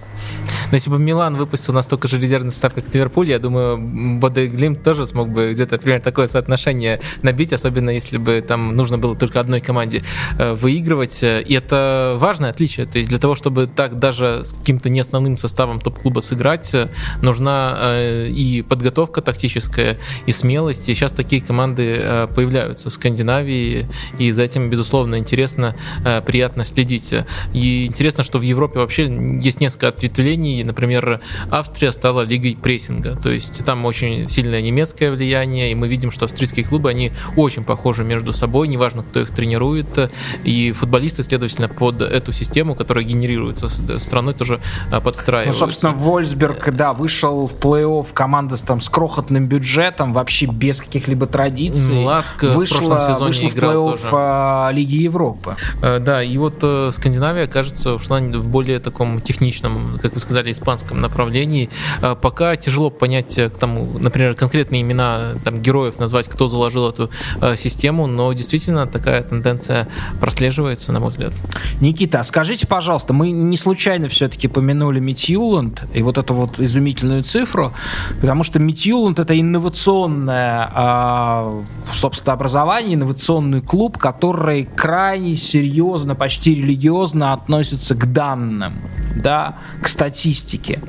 Но если бы Милан выпустил настолько же резервный состав, как Ливерпуль, я думаю, Боде Глим тоже смог бы где-то примерно такое соотношение набить, особенно если бы там нужно было только одной команде э, выигрывать. И это важное отличие. То есть для того, чтобы так даже с каким-то не основным составом топ-клуба сыграть, нужна э, и подготовка тактическая, и смелости. Сейчас такие команды э, появляются в Скандинавии, и за этим, безусловно, интересно, э, приятно следить. И интересно, что в Европе вообще есть несколько ответвлений. Например, Австрия стала лигой прессинга, то есть там очень сильное немецкое влияние, и мы видим, что австрийские клубы, они очень похожи между собой, неважно, кто их тренирует, и футболисты, следовательно, под эту систему, которая генерируется страной, тоже подстраиваются. Ну, собственно, Вольсберг, да, вышел в плей-офф команда с, там, с крохотным бюджетом, вообще без каких-либо традиций. Ласк вышла, в прошлом сезоне вышла в плей-офф а, Лиги Европы. Э, да, и вот э, Скандинавия, кажется, ушла в более таком техничном, как вы сказали, испанском направлении. Э, пока тяжело понять, к тому, например, конкретные имена там, героев назвать, кто заложил эту систему, но действительно такая тенденция прослеживается, на мой взгляд. Никита, а скажите, пожалуйста, мы не случайно все-таки помянули Митьюланд и вот эту вот изумительную цифру, потому что Митьюланд это инновационное, э, собственно, образование, инновационный клуб, который крайне серьезно, почти религиозно относится к данным, да, к статистике.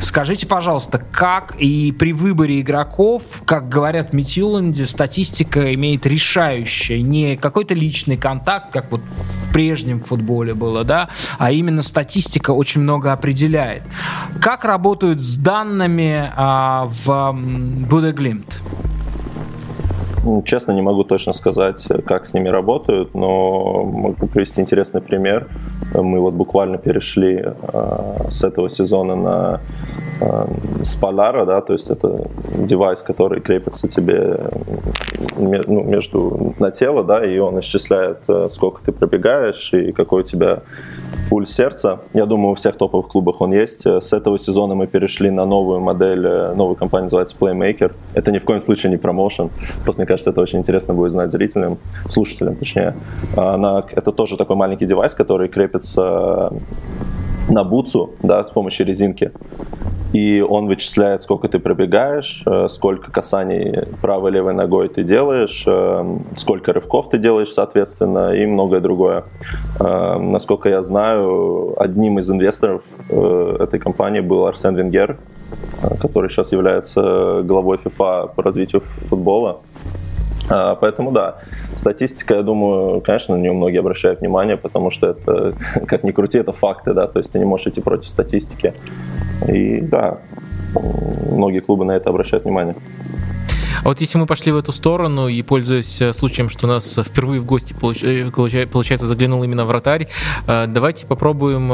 Скажите, пожалуйста, как и при выборе игроков, как говорят в Митьюланде, статистика имеет решающее, не какой-то личный контакт, как вот в прежнем футболе было, да, а именно статистика очень много определяет. Как работают с данными а, в Будеглимт? Ну, честно, не могу точно сказать, как с ними работают, но могу привести интересный пример. Мы вот буквально перешли э, с этого сезона на э, Spalara, да, то есть это девайс, который крепится тебе ну, между на тело, да, и он исчисляет, э, сколько ты пробегаешь и какой у тебя пульс сердца. Я думаю, у всех топовых клубах он есть. С этого сезона мы перешли на новую модель, э, новая компания называется Playmaker. Это ни в коем случае не промоушен. Просто мне кажется, это очень интересно будет знать зрителям, слушателям точнее. Она, это тоже такой маленький девайс, который крепится на бутсу, да, с помощью резинки и он вычисляет, сколько ты пробегаешь, э, сколько касаний правой левой ногой ты делаешь, э, сколько рывков ты делаешь, соответственно, и многое другое. Э, насколько я знаю, одним из инвесторов этой компании был Арсен Венгер, который сейчас является главой FIFA по развитию футбола. Поэтому да, статистика, я думаю, конечно, на нее многие обращают внимание, потому что это, как ни крути, это факты, да, то есть ты не можешь идти против статистики. И да, многие клубы на это обращают внимание. А вот если мы пошли в эту сторону и пользуясь э, случаем, что у нас впервые в гости э, получается заглянул именно вратарь, э, давайте попробуем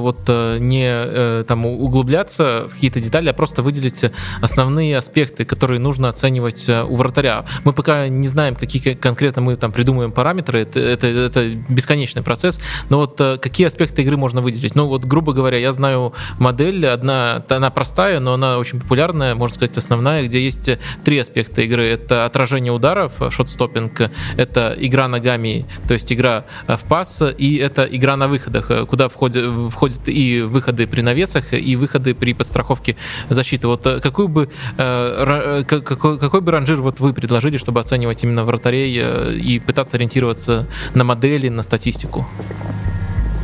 вот не там углубляться в какие-то детали, а просто выделить основные аспекты, которые нужно оценивать у вратаря. Мы пока не знаем, какие конкретно мы там придумаем параметры, это, это, это бесконечный процесс, но вот какие аспекты игры можно выделить? Ну вот, грубо говоря, я знаю модель, одна, она простая, но она очень популярная, можно сказать, основная, где есть три аспекта аспекты игры. Это отражение ударов, шотстоппинг, это игра ногами, то есть игра э, в пас, и это игра на выходах, э, куда входят, входят и выходы при навесах, и выходы при подстраховке защиты. Вот э, какой бы, какой, какой бы ранжир вот вы предложили, чтобы оценивать именно вратарей и пытаться ориентироваться на модели, на статистику?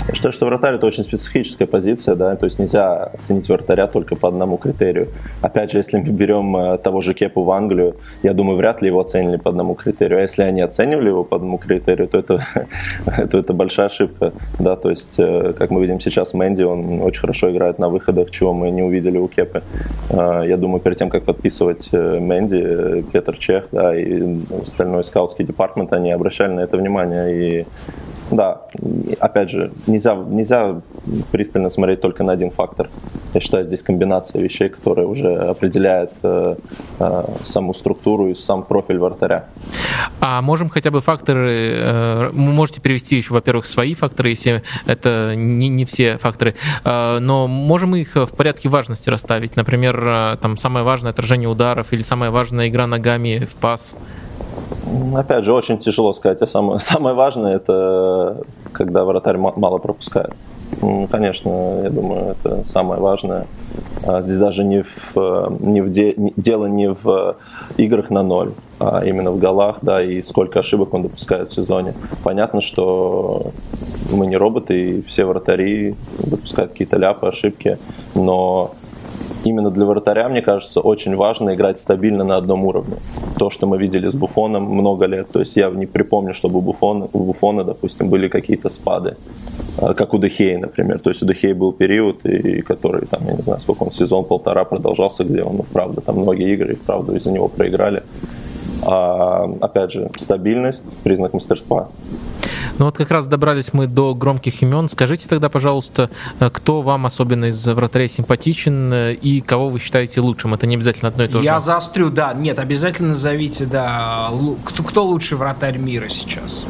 Я считаю, что вратарь это очень специфическая позиция, да, то есть нельзя оценить вратаря только по одному критерию. Опять же, если мы берем э, того же Кепу в Англию, я думаю, вряд ли его оценили по одному критерию. А если они оценивали его по одному критерию, то это, это, это большая ошибка, да, то есть, э, как мы видим сейчас, Мэнди, он очень хорошо играет на выходах, чего мы не увидели у Кепы. Э, я думаю, перед тем, как подписывать Мэнди, Петр Чех, да, и остальной скаутский департамент, они обращали на это внимание, и да, опять же, нельзя, нельзя пристально смотреть только на один фактор. Я считаю, здесь комбинация вещей, которая уже определяет э, э, саму структуру и сам профиль вратаря. А можем хотя бы факторы, э, можете перевести еще, во-первых, свои факторы, если это не, не все факторы, э, но можем их в порядке важности расставить. Например, э, там самое важное отражение ударов или самая важная игра ногами в пас. Опять же, очень тяжело сказать. А самое, самое важное это когда вратарь мало пропускает. Конечно, я думаю, это самое важное. А здесь даже не в, не в де, дело не в играх на ноль, а именно в голах, да, и сколько ошибок он допускает в сезоне. Понятно, что мы не роботы, и все вратари допускают какие-то ляпы, ошибки, но именно для вратаря, мне кажется, очень важно играть стабильно на одном уровне. То, что мы видели с Буфоном много лет. То есть я не припомню, чтобы у Буфона, у Буфона допустим, были какие-то спады. А, как у Дехея, например. То есть у Дехея был период, и который, там, я не знаю, сколько он, сезон-полтора продолжался, где он, правда, там многие игры, и правда, из-за него проиграли. А, опять же, стабильность – признак мастерства. Ну вот как раз добрались мы до громких имен. Скажите тогда, пожалуйста, э, кто вам особенно из вратарей симпатичен э, и кого вы считаете лучшим? Это не обязательно одно и то же. Я заострю, да. Нет, обязательно назовите, да, кто, кто лучший вратарь мира сейчас?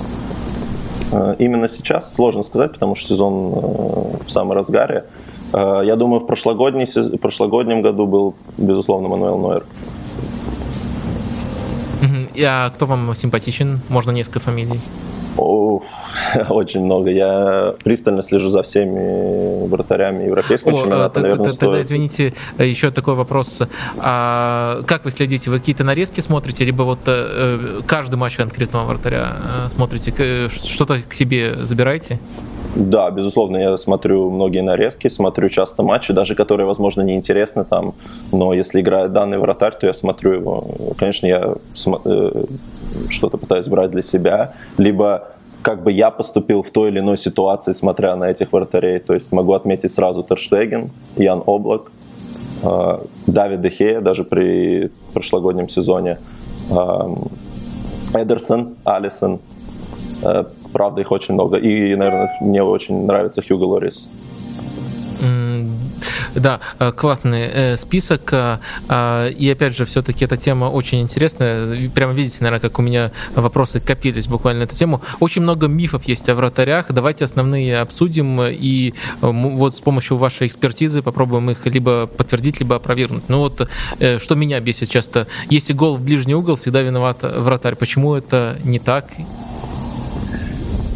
Э, именно сейчас сложно сказать, потому что сезон в самом разгаре. Я думаю, в, прошлогодний, в прошлогоднем году был, безусловно, Мануэл Нойер. А кто вам симпатичен? Можно несколько фамилий? О, очень много. Я пристально слежу за всеми вратарями европейского О, чемпионата. Наверное, тогда, стоит... извините, еще такой вопрос. А как вы следите? Вы какие-то нарезки смотрите, либо вот э, каждый матч конкретного вратаря э, смотрите? Что-то к себе забираете? Да, безусловно, я смотрю многие нарезки, смотрю часто матчи, даже которые, возможно, не интересны там, но если играет данный вратарь, то я смотрю его. Конечно, я э, что-то пытаюсь брать для себя, либо как бы я поступил в той или иной ситуации, смотря на этих вратарей. То есть могу отметить сразу Терштеген, Ян Облак, э, Давид Дехея, даже при прошлогоднем сезоне, э, Эдерсон, Алисон, правда, их очень много. И, наверное, мне очень нравится Хьюго Лорис. Да, э, классный э, список. Э, и опять же, все-таки эта тема очень интересная. Прямо видите, наверное, как у меня вопросы копились буквально на эту тему. Очень много мифов есть о вратарях. Давайте основные обсудим и вот с помощью вашей экспертизы попробуем их либо подтвердить, либо опровергнуть. Ну вот, что меня бесит часто. Если гол в ближний угол, всегда виноват вратарь. Почему это не так?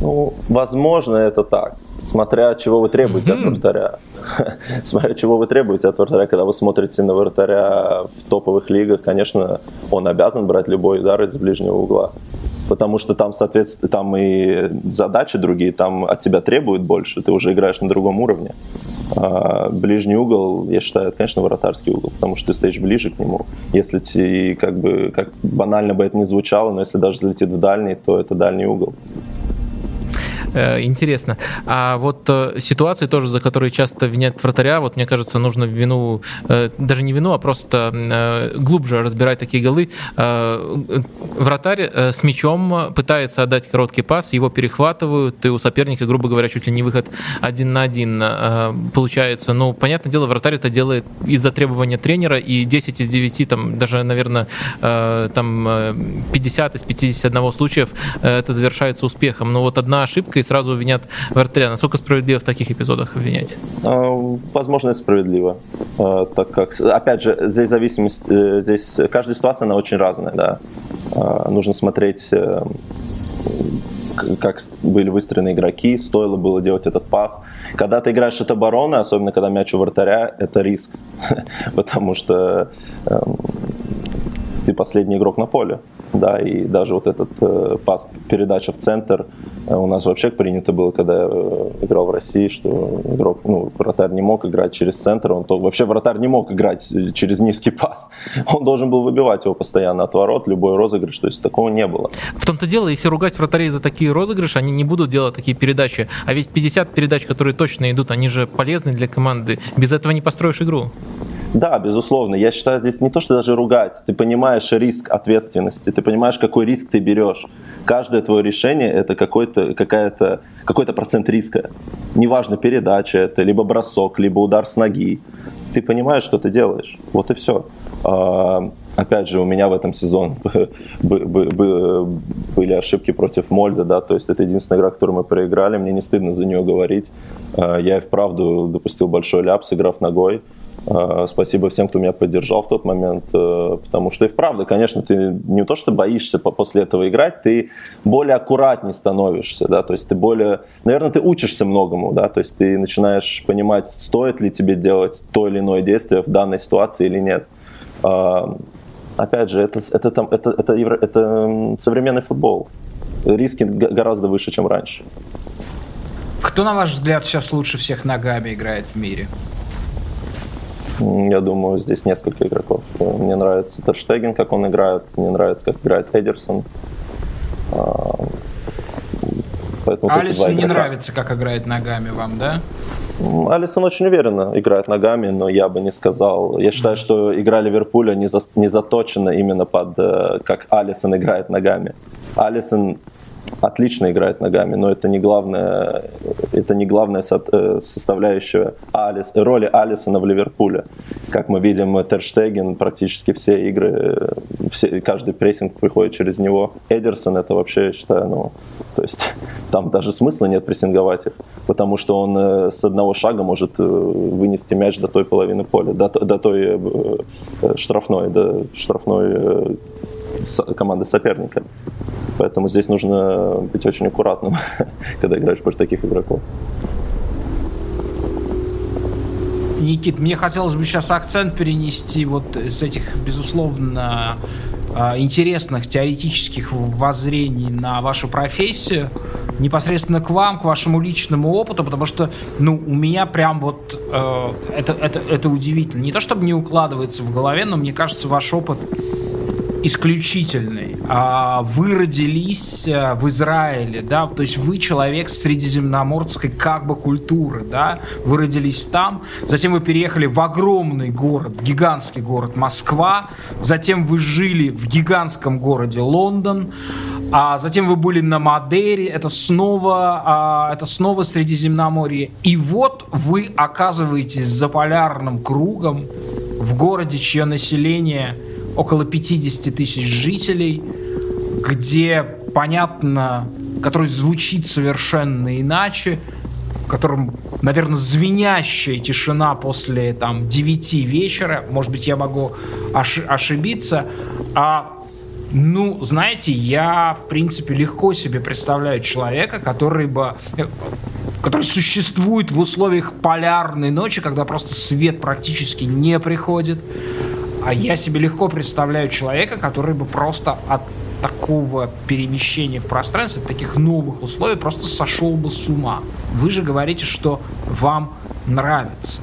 Ну, возможно, это так. Смотря чего вы требуете mm-hmm. от вратаря. Смотря чего вы требуете от вратаря, когда вы смотрите на вратаря в топовых лигах, конечно, он обязан брать любой удар из ближнего угла. Потому что там, соответственно, там и задачи другие, там от тебя требуют больше, ты уже играешь на другом уровне. А ближний угол, я считаю, это, конечно, вратарский угол, потому что ты стоишь ближе к нему. Если ты, как бы, как банально бы это ни звучало, но если даже залетит в дальний, то это дальний угол. Э, интересно. А вот э, ситуации тоже, за которые часто винят вратаря, вот мне кажется, нужно вину, э, даже не вину, а просто глубже разбирать такие голы. Вратарь с мячом пытается отдать короткий пас, его перехватывают, и у соперника, грубо говоря, чуть ли не выход один на один получается. Ну, понятное дело, вратарь это делает из-за требования тренера, и 10 из 9, там, даже, наверное, там 50 из 51 случаев это завершается успехом. Но вот одна ошибка и сразу винят вратаря. Насколько справедливо в таких эпизодах обвинять? А, возможно, справедливо. А, так как, опять же, здесь зависимость, э, здесь каждая ситуация, она очень разная, да. А, нужно смотреть э, как были выстроены игроки, стоило было делать этот пас. Когда ты играешь от обороны, особенно когда мяч у вратаря, это риск, потому что эм, ты последний игрок на поле да, и даже вот этот э, пас, передача в центр, э, у нас вообще принято было, когда я э, играл в России, что игрок, ну, вратарь не мог играть через центр, он то, вообще вратарь не мог играть через низкий пас, он должен был выбивать его постоянно от ворот, любой розыгрыш, то есть такого не было. В том-то дело, если ругать вратарей за такие розыгрыши, они не будут делать такие передачи, а ведь 50 передач, которые точно идут, они же полезны для команды, без этого не построишь игру. Да, безусловно. Я считаю, здесь не то, что даже ругать. Ты понимаешь риск ответственности, ты понимаешь, какой риск ты берешь. Каждое твое решение это какой-то, какая-то, какой-то процент риска. Неважно, передача это, либо бросок, либо удар с ноги. Ты понимаешь, что ты делаешь. Вот и все. А, опять же, у меня в этом сезон были ошибки против Мольда, да, то есть это единственная игра, которую мы проиграли, мне не стыдно за нее говорить. А, я и вправду допустил большой ляп, сыграв ногой. А, спасибо всем, кто меня поддержал в тот момент, э, потому что и вправду, конечно, ты не то, что боишься после этого играть, ты более аккуратнее становишься, да, то есть ты более, наверное, ты учишься многому, да, то есть ты начинаешь понимать, стоит ли тебе делать то или иное действие в данной ситуации или нет. А, опять же, это, это, это, это, это, это современный футбол. Риски гораздо выше, чем раньше. Кто, на ваш взгляд, сейчас лучше всех ногами играет в мире? Я думаю, здесь несколько игроков. Мне нравится Терштеген, как он играет. Мне нравится, как играет Эдерсон. А, поэтому Алисон не нравится, как играет ногами вам, да? Алисон очень уверенно играет ногами, но я бы не сказал. Я считаю, что игра Ливерпуля не, за, не заточена именно под э, как Алисон играет ногами. Алисон отлично играет ногами, но это не главное, это не главная э, составляющая Алис, роли Алисона в Ливерпуле. Как мы видим, Терштеген практически все игры, все, каждый прессинг приходит через него. Эдерсон это вообще, я считаю, ну, то есть там даже смысла нет прессинговать их, потому что он э, с одного шага может э, вынести мяч до той половины поля, до, до той штрафной, до штрафной команды соперника. Поэтому здесь нужно быть очень аккуратным, когда играешь против таких игроков. Никит, мне хотелось бы сейчас акцент перенести вот с этих, безусловно, а, интересных теоретических воззрений на вашу профессию непосредственно к вам, к вашему личному опыту, потому что, ну, у меня прям вот э, это, это, это удивительно. Не то чтобы не укладывается в голове, но мне кажется, ваш опыт исключительный. А вы родились э, в Израиле, да, то есть вы человек средиземноморской как бы культуры, да, вы родились там, затем вы переехали в огромный город, в гигантский город Москва, затем вы жили в гигантском городе Лондон, а затем вы были на Мадере, это снова, а, это снова Средиземноморье, и вот вы оказываетесь за полярным кругом в городе, чье население – около 50 тысяч жителей, где, понятно, который звучит совершенно иначе, в котором, наверное, звенящая тишина после там 9 вечера, может быть, я могу ош- ошибиться, а ну, знаете, я, в принципе, легко себе представляю человека, который бы который существует в условиях полярной ночи, когда просто свет практически не приходит, а я себе легко представляю человека, который бы просто от такого перемещения в пространстве, от таких новых условий просто сошел бы с ума. Вы же говорите, что вам нравится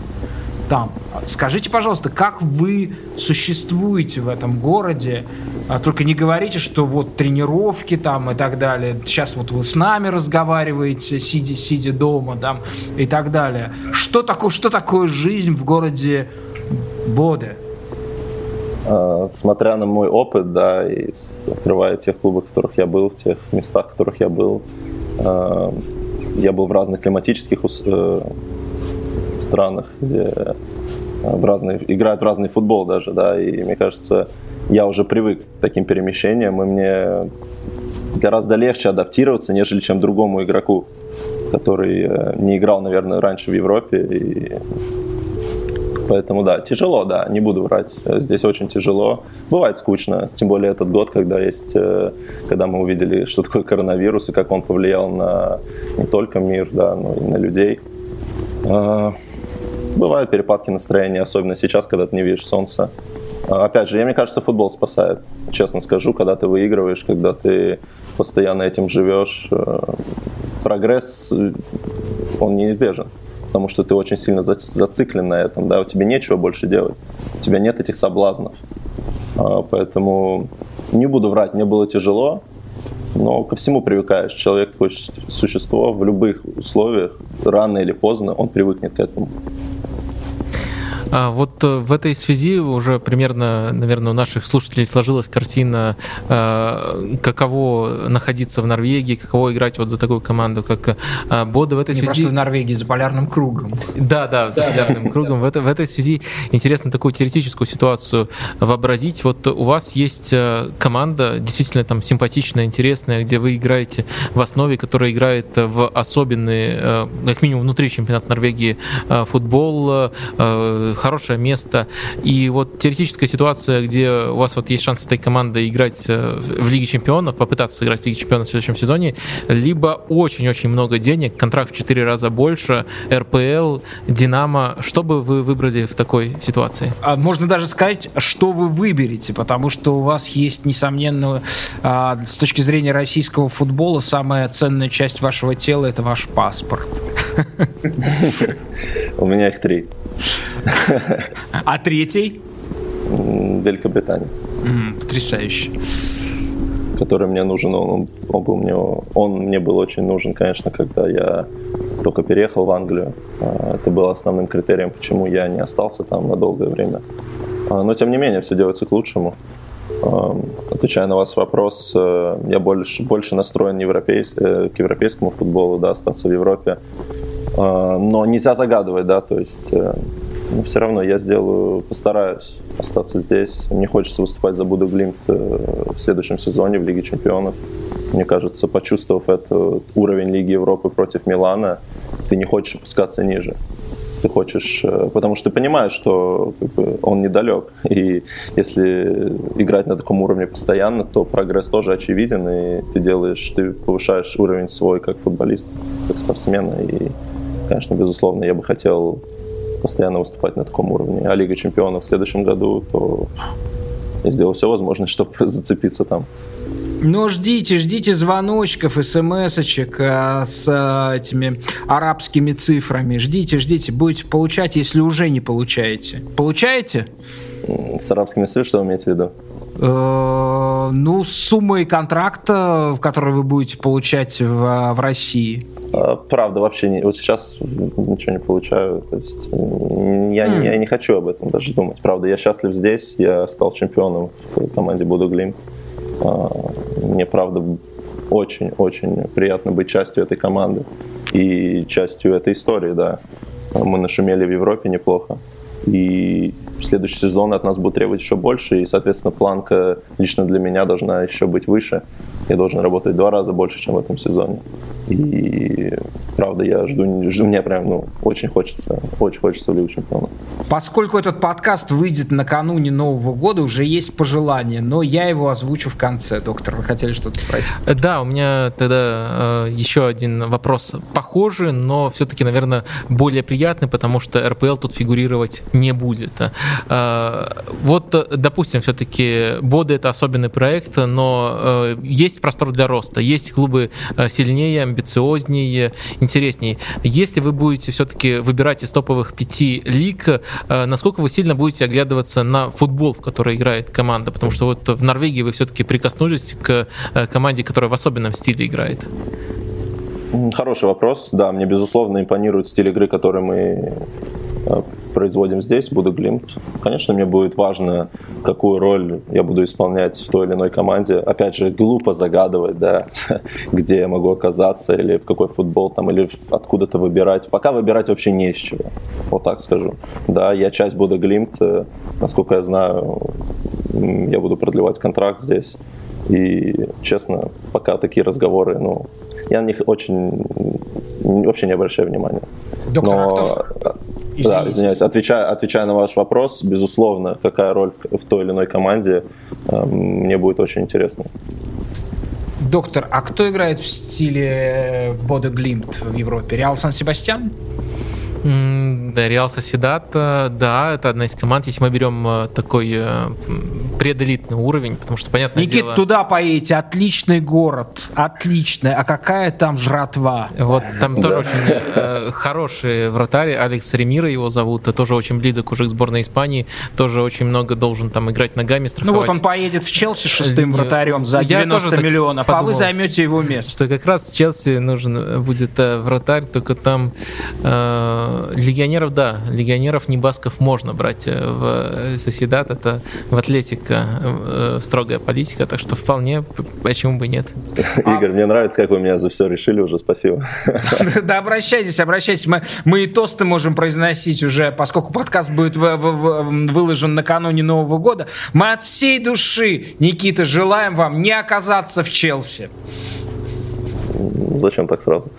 там. Скажите, пожалуйста, как вы существуете в этом городе? А только не говорите, что вот тренировки там и так далее. Сейчас вот вы с нами разговариваете, сидя, сидя дома там и так далее. Что такое, что такое жизнь в городе Боде? Э, смотря на мой опыт, да, и открывая тех клубах, в которых я был, в тех местах, в которых я был, э, я был в разных климатических э, странах, где в разные, играют в разный футбол даже, да, и мне кажется, я уже привык к таким перемещениям, и мне гораздо легче адаптироваться, нежели чем другому игроку, который не играл, наверное, раньше в Европе и Поэтому да, тяжело, да, не буду врать. Здесь очень тяжело. Бывает скучно, тем более этот год, когда есть, э, когда мы увидели, что такое коронавирус и как он повлиял на не только мир, да, но и на людей. А, бывают перепадки настроения, особенно сейчас, когда ты не видишь солнца. А, опять же, я, мне кажется, футбол спасает. Честно скажу, когда ты выигрываешь, когда ты постоянно этим живешь, э, прогресс, э, он неизбежен потому что ты очень сильно зациклен на этом, да, у тебя нечего больше делать, у тебя нет этих соблазнов. А, поэтому не буду врать, мне было тяжело, но ко всему привыкаешь. Человек такое существо в любых условиях, рано или поздно, он привыкнет к этому. А вот э, в этой связи уже примерно, наверное, у наших слушателей сложилась картина, э, каково находиться в Норвегии, каково играть вот за такую команду, как э, Бода в этой Не связи... просто в Норвегии, за полярным кругом. Да, да, за полярным кругом. В, это, в этой связи интересно такую теоретическую ситуацию вообразить. Вот у вас есть команда, действительно там симпатичная, интересная, где вы играете в основе, которая играет в особенный, как минимум внутри чемпионата Норвегии, футбол, хорошее место. И вот теоретическая ситуация, где у вас вот есть шанс этой командой играть э, в Лиге Чемпионов, попытаться сыграть в Лиге Чемпионов в следующем сезоне, либо очень-очень много денег, контракт в 4 раза больше, РПЛ, Динамо. Что бы вы выбрали в такой ситуации? А можно даже сказать, что вы выберете, потому что у вас есть, несомненно, а, с точки зрения российского футбола, самая ценная часть вашего тела – это ваш паспорт. У меня их три. А третий? Великобритания. Потрясающе. Который мне нужен, он, он, был мне, он мне был очень нужен, конечно, когда я только переехал в Англию. А, это было основным критерием, почему я не остался там на долгое время. А, но, тем не менее, все делается к лучшему. Отвечая на ваш вопрос, э, я больше, больше настроен европейс, э, к европейскому футболу, да, остаться в Европе. А, но нельзя загадывать, да, то есть э, но все равно я сделаю, постараюсь остаться здесь. Мне хочется выступать за Буду Глимт в следующем сезоне в Лиге Чемпионов. Мне кажется, почувствовав этот уровень Лиги Европы против Милана, ты не хочешь опускаться ниже ты хочешь, э, потому что ты понимаешь, что как бы, он недалек. И если играть на таком уровне постоянно, то прогресс тоже очевиден, и ты делаешь, ты повышаешь уровень свой как футболист, как спортсмена. И, конечно, безусловно, я бы хотел постоянно выступать на таком уровне. А Лига чемпионов в следующем году, то я сделал все возможное, чтобы зацепиться там. Но ждите, ждите звоночков, смс-очек э, с э, этими арабскими цифрами. Ждите, ждите, будете получать, если уже не получаете. Получаете? С арабскими цифрами что вы имеете в виду? Э, ну, с суммой контракта, в который вы будете получать в, в России. А, правда, вообще не. Вот сейчас ничего не получаю. То есть я, mm. я не хочу об этом даже думать. Правда, я счастлив здесь. Я стал чемпионом в команде Буду Глим. А, мне, правда, очень-очень приятно быть частью этой команды и частью этой истории, да. Мы нашумели в Европе неплохо. И следующий сезон от нас будет требовать еще больше, и, соответственно, планка лично для меня должна еще быть выше. Я должен работать в два раза больше, чем в этом сезоне. И правда, я жду, жду мне прям, ну, очень хочется, очень хочется в Лигу Чемпионов. Поскольку этот подкаст выйдет накануне Нового года, уже есть пожелание, но я его озвучу в конце. Доктор, вы хотели что-то спросить? Да, у меня тогда э, еще один вопрос похожий, но все-таки, наверное, более приятный, потому что РПЛ тут фигурировать не будет. Э, вот, допустим, все-таки Боды это особенный проект, но э, есть простор для роста, есть клубы э, сильнее, амбициознее, интереснее. Если вы будете все-таки выбирать из топовых пяти лиг, э, насколько вы сильно будете оглядываться на футбол, в который играет команда? Потому что вот в Норвегии вы все-таки прикоснулись к э, команде, которая в особенном стиле играет. Хороший вопрос. Да, мне безусловно импонирует стиль игры, который мы Э, производим здесь, буду Глимт. Конечно, мне будет важно, какую роль я буду исполнять в той или иной команде. Опять же, глупо загадывать, да, где я могу оказаться, или в какой футбол там, или откуда-то выбирать. Пока выбирать вообще не из чего, вот так скажу. Да, я часть буду Глимт, э, насколько я знаю, я буду продлевать контракт здесь. И, честно, пока такие разговоры, ну, я на них очень вообще не обращаю внимания. Доктор, Но, а кто... Извините. Да, извиняюсь. Отвечая, отвечая на ваш вопрос, безусловно, какая роль в той или иной команде, э, мне будет очень интересно. Доктор, а кто играет в стиле Бода Глимт в Европе? Реал Сан-Себастьян? Да, Реал Соседат, да, это одна из команд, если мы берем э, такой э, пределитный уровень, потому что, понятно Никит, дело... туда поедете, отличный город, отличный, а какая там жратва? Вот там да. тоже очень э, хороший вратарь, Алекс Ремира его зовут, тоже очень близок уже к сборной Испании, тоже очень много должен там играть ногами, страховать. Ну вот он поедет в Челси шестым вратарем за 90 миллионов, подумал, а вы займете его место. Что как раз Челси нужен будет вратарь, только там э, легионеров, да, легионеров Небасков можно брать э, в э, Соседат, это в Атлетика э, строгая политика, так что вполне, почему бы нет. Игорь, мне нравится, как вы меня за все решили уже, спасибо. Да, обращайтесь, обращайтесь, мы, мы и тосты можем произносить уже, поскольку подкаст будет выложен накануне Нового года. Мы от всей души, Никита, желаем вам не оказаться в Челси. Зачем так сразу?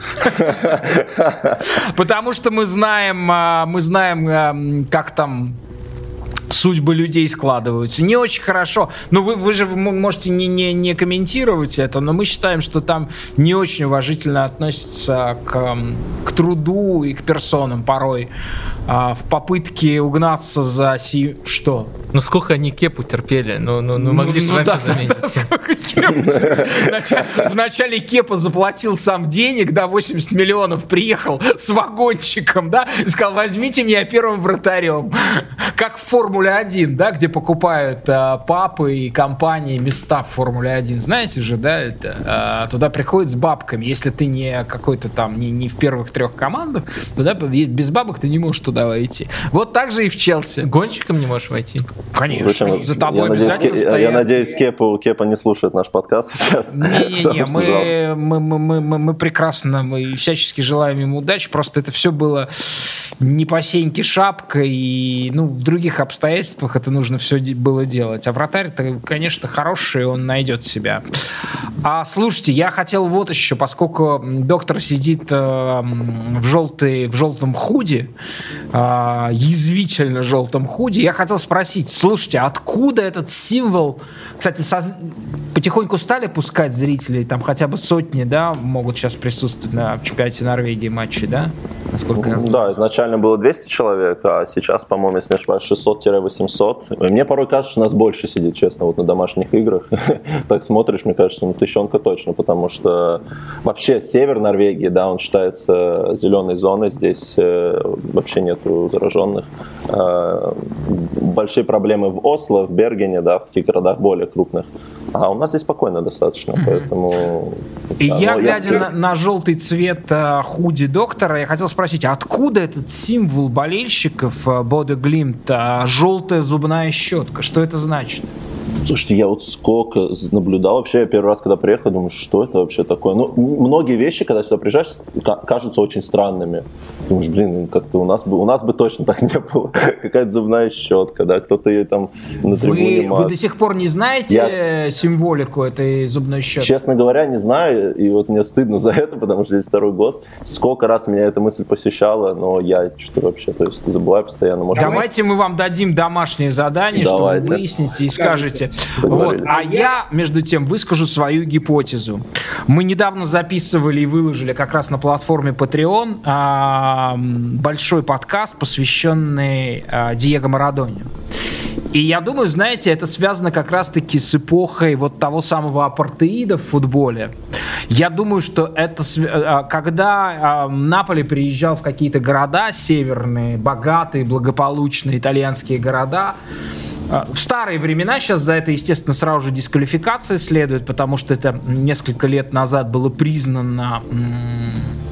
Потому что мы знаем, а, мы знаем, а, как там судьбы людей складываются. Не очень хорошо. Ну, вы, вы же можете не, не, не комментировать это, но мы считаем, что там не очень уважительно относятся к, к труду и к персонам порой а, в попытке угнаться за си... Что? Ну сколько они кепу терпели? Ну, ну, ну могли же ну, раньше да, заменить. Вначале Кепа заплатил сам денег, да, 80 миллионов, приехал с вагончиком, да, и сказал, возьмите меня первым вратарем. Как в Формуле 1, да, где покупают а, папы и компании места в Формуле 1. Знаете же, да, это, а, туда приходят с бабками. Если ты не какой-то там, не, не в первых трех командах, туда без бабок ты не можешь туда войти. Вот так же и в Челси. Гонщиком не можешь войти? Конечно. За тобой я обязательно надеюсь, стоят. Я надеюсь, Кепа, Кепа не слушает наш подкаст сейчас. Не-не-не, мы, мы, мы, мы, мы прекрасно, мы всячески желаем ему удачи, просто это все было не по сеньке шапка, и ну, в других обстоятельствах это нужно все было делать. А вратарь-то, конечно, хороший, он найдет себя. А слушайте, я хотел вот еще, поскольку доктор сидит э, в, желтый, в желтом худе, э, язвительно желтом худе, я хотел спросить, слушайте, откуда этот символ, кстати, со, потихоньку стали пускать зрителей, там хотя бы сотни, да, могут сейчас присутствовать на чемпионате Норвегии матче, да? Насколько я знаю. Да, изначально было 200 человек, а сейчас, по-моему, если не ошибаюсь, 600-800. Мне порой кажется, что нас больше сидит, честно, вот на домашних играх. так смотришь, мне кажется, ну, тысячонка точно, потому что вообще север Норвегии, да, он считается зеленой зоной, здесь э, вообще нету зараженных. Э, большие проблемы в Осло, в Бергене, да, в таких городах более крупных. А у нас здесь спокойно достаточно, поэтому... И да, я, глядя я... на, на желтый цвет э, худи доктора, я хотел спросить, откуда этот символ болельщиков э, Боде Глимт, э, желтая зубная щетка, что это значит? Слушайте, я вот сколько наблюдал вообще, я первый раз, когда приехал, думаю, что это вообще такое? Ну, многие вещи, когда сюда приезжаешь, кажутся очень странными. Думаешь, блин, как-то у нас бы, у нас бы точно так не было. Какая-то зубная щетка, да, кто-то ее там на трибуне вы, вы до сих пор не знаете я... символику этой зубной щетки? Честно говоря, не знаю, и вот мне стыдно за это, потому что здесь второй год. Сколько раз меня эта мысль посещала, но я что-то вообще, то есть забываю постоянно. Может, Давайте мы вам дадим домашнее задание, Давайте. что вы выясните и скажете. Вот. А я, между тем, выскажу свою гипотезу. Мы недавно записывали и выложили как раз на платформе Patreon а, большой подкаст, посвященный а, Диего Марадоне. И я думаю, знаете, это связано как раз-таки с эпохой вот того самого апартеида в футболе. Я думаю, что это а, когда Наполи приезжал в какие-то города северные, богатые, благополучные итальянские города, в старые времена, сейчас за это, естественно, сразу же дисквалификация следует, потому что это несколько лет назад было признано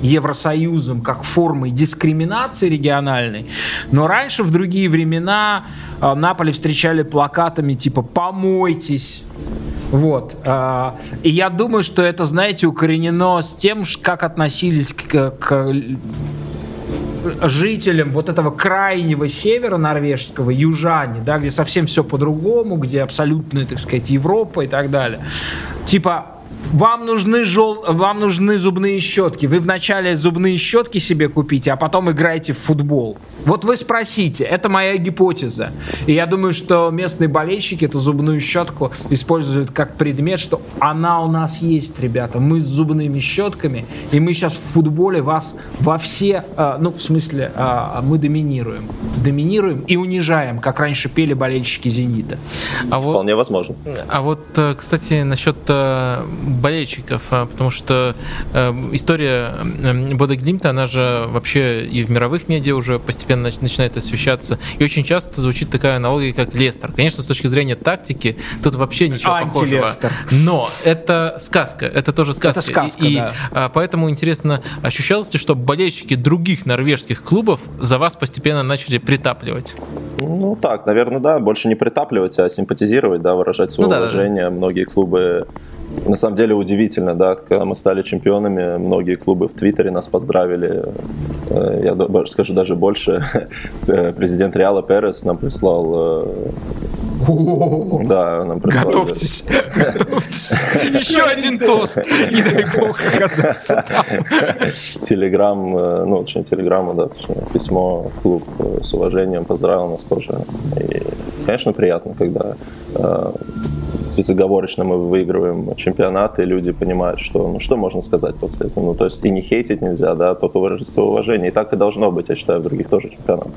Евросоюзом как формой дискриминации региональной. Но раньше, в другие времена, а, Наполе встречали плакатами типа «помойтесь», вот. А, и я думаю, что это, знаете, укоренено с тем, как относились к, к жителям вот этого крайнего севера норвежского, южане, да, где совсем все по-другому, где абсолютная, так сказать, Европа и так далее. Типа, вам нужны, жел... вам нужны зубные щетки. Вы вначале зубные щетки себе купите, а потом играете в футбол. Вот вы спросите, это моя гипотеза. И я думаю, что местные болельщики эту зубную щетку используют как предмет, что она у нас есть, ребята. Мы с зубными щетками, и мы сейчас в футболе вас во все, э, ну, в смысле, э, мы доминируем. Доминируем и унижаем, как раньше пели болельщики «Зенита». А вот, Вполне возможно. А вот, э, кстати, насчет болельщиков, а, потому что история Бода Глимта, она же вообще и в мировых медиа уже постепенно постепенно начинает освещаться. И очень часто звучит такая аналогия, как Лестер. Конечно, с точки зрения тактики, тут вообще ничего похожего. Но это сказка, это тоже сказка. Это сказка, и, да. и поэтому интересно, ощущалось ли, что болельщики других норвежских клубов за вас постепенно начали притапливать? Ну так, наверное, да. Больше не притапливать, а симпатизировать, да, выражать свое ну, уважение. Да, да. Многие клубы на самом деле удивительно, да, когда мы стали чемпионами, многие клубы в Твиттере нас поздравили. Э, я скажу даже больше. Э, президент Реала Перес нам прислал э, да, нам прислали. Готовьтесь, готовьтесь. Еще один тост. Не дай бог оказаться там. Телеграм, ну, очень телеграмма, да, письмо клуб с уважением поздравил нас тоже. И, конечно, приятно, когда безоговорочно мы выигрываем чемпионаты, и люди понимают, что, ну, что можно сказать после этого. Ну, то есть и не хейтить нельзя, да, только выразить свое уважение. И так и должно быть, я считаю, в других тоже чемпионатах.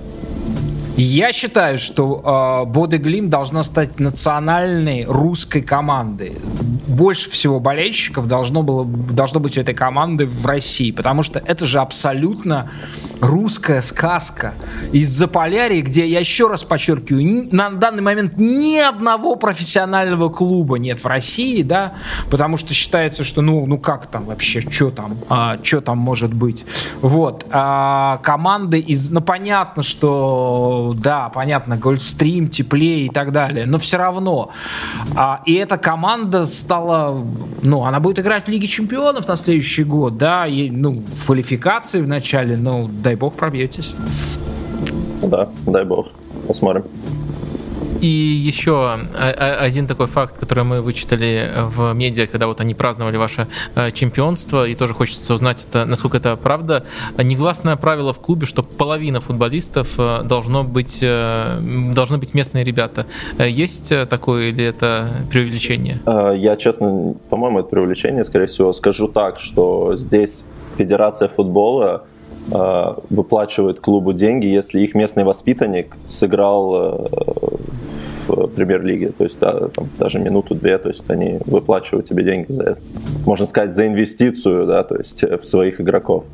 Я считаю, что э, Бодеглим должна стать национальной русской командой. Больше всего болельщиков должно, было, должно быть у этой команды в России, потому что это же абсолютно русская сказка из Заполярья, где, я еще раз подчеркиваю, на данный момент ни одного профессионального клуба нет в России, да, потому что считается, что, ну, ну как там вообще, что там, а, что там может быть, вот, а, команды из, ну, понятно, что, да, понятно, Гольфстрим, Теплее и так далее, но все равно, а, и эта команда стала, ну, она будет играть в Лиге Чемпионов на следующий год, да, и, ну, в квалификации в начале, ну, дай бог пробьетесь. Да, дай бог. Посмотрим. И еще один такой факт, который мы вычитали в медиа, когда вот они праздновали ваше э, чемпионство, и тоже хочется узнать, это, насколько это правда. Негласное правило в клубе, что половина футболистов должно быть, должны быть местные ребята. Есть такое или это преувеличение? Я, честно, по-моему, это преувеличение, скорее всего. Скажу так, что здесь Федерация футбола выплачивает клубу деньги, если их местный воспитанник сыграл в премьер-лиге, то есть да, там, даже минуту-две, то есть они выплачивают тебе деньги за это. Можно сказать, за инвестицию, да, то есть в своих игроков.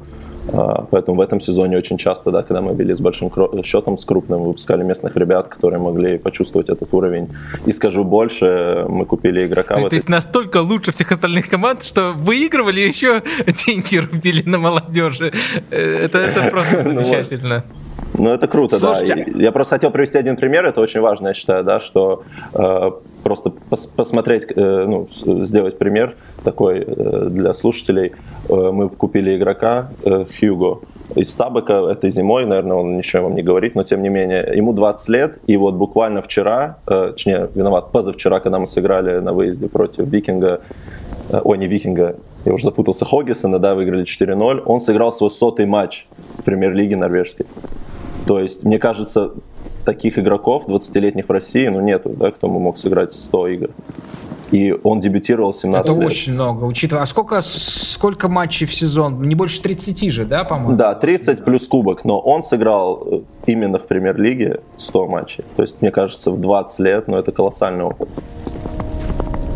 А, поэтому в этом сезоне очень часто, да, когда мы вели с большим счетом, с крупным, выпускали местных ребят, которые могли почувствовать этот уровень. И скажу больше, мы купили игрока. То, то есть настолько лучше всех остальных команд, что выигрывали еще деньги рубили на молодежи. Э, это, это просто ну замечательно. Ну, это круто, Слушайте. да. Я просто хотел привести один пример, это очень важно, я считаю, да, что э, просто пос посмотреть, э, ну, сделать пример такой э, для слушателей. Э, мы купили игрока э, Хьюго из Стабека этой зимой, наверное, он ничего вам не говорит, но тем не менее, ему 20 лет, и вот буквально вчера, э, точнее, виноват, позавчера, когда мы сыграли на выезде против Викинга, э, ой, не Викинга, я уже запутался, Хоггисона, да, выиграли 4-0, он сыграл свой сотый матч в премьер-лиге норвежской. То есть, мне кажется, таких игроков 20-летних в России, ну, нету, да, кто бы мог сыграть 100 игр. И он дебютировал 17 Это лет. очень много, учитывая. А сколько, сколько матчей в сезон? Не больше 30 же, да, по-моему? Да, 30 плюс кубок. Но он сыграл э, именно в премьер-лиге 100 матчей. То есть, мне кажется, в 20 лет, ну, это колоссальный опыт.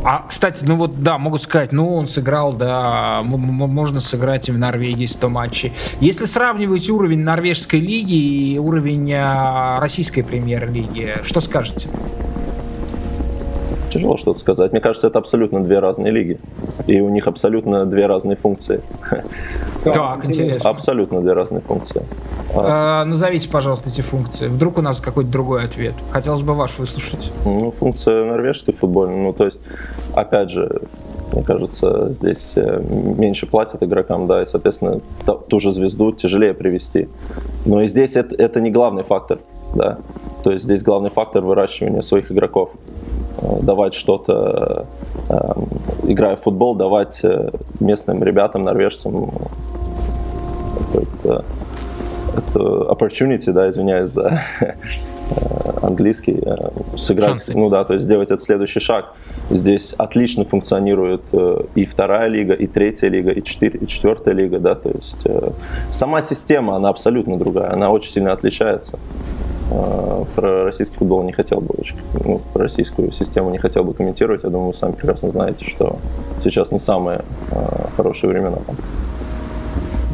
А, кстати, ну вот, да, могу сказать, ну, он сыграл, да, можно сыграть и в Норвегии 100 матчей. Если сравнивать уровень норвежской лиги и уровень а, российской премьер-лиги, что скажете? Тяжело что-то сказать. Мне кажется, это абсолютно две разные лиги. И у них абсолютно две разные функции. Так, интересно. Абсолютно две разные функции. А, назовите, пожалуйста, эти функции. Вдруг у нас какой-то другой ответ. Хотелось бы ваш выслушать. Ну, функция норвежской футбольной. Ну, то есть, опять же, мне кажется, здесь э, меньше платят игрокам, да, и, соответственно, ту же звезду тяжелее привести. Но и здесь это, это не главный фактор, да. То есть здесь главный фактор выращивания своих игроков. Э, давать что-то, э, играя в футбол, давать местным ребятам, норвежцам какой-то opportunity, да, извиняюсь за э, английский, э, сыграть, Шансы. ну да, то есть сделать этот следующий шаг. Здесь отлично функционирует э, и вторая лига, и третья лига, и, четыре, и четвертая лига, да, то есть сама система, она абсолютно другая, она очень сильно отличается. Про российский футбол не хотел бы очень, ну, про российскую систему не хотел бы комментировать. Я думаю, вы сами прекрасно знаете, что сейчас не самые хорошие времена там.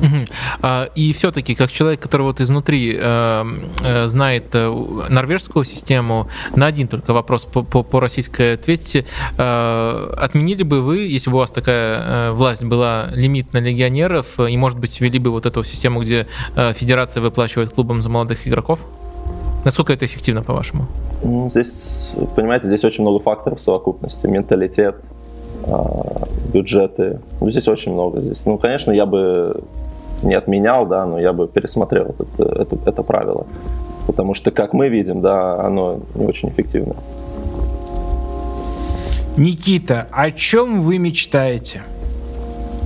Угу. И все-таки, как человек, который вот изнутри э, э, знает э, норвежскую систему, на один только вопрос по, по, по российской ответите. Отменили бы вы, если бы у вас такая власть была, лимит на легионеров, и, может быть, ввели бы вот эту систему, где федерация выплачивает клубам за молодых игроков? Насколько это эффективно, по-вашему? Ну, здесь, понимаете, здесь очень много факторов совокупности. Менталитет, бюджеты. Ну, здесь очень много. Здесь, ну, конечно, я бы не отменял, да, но я бы пересмотрел это, это, это правило. Потому что, как мы видим, да, оно не очень эффективно. Никита, о чем вы мечтаете?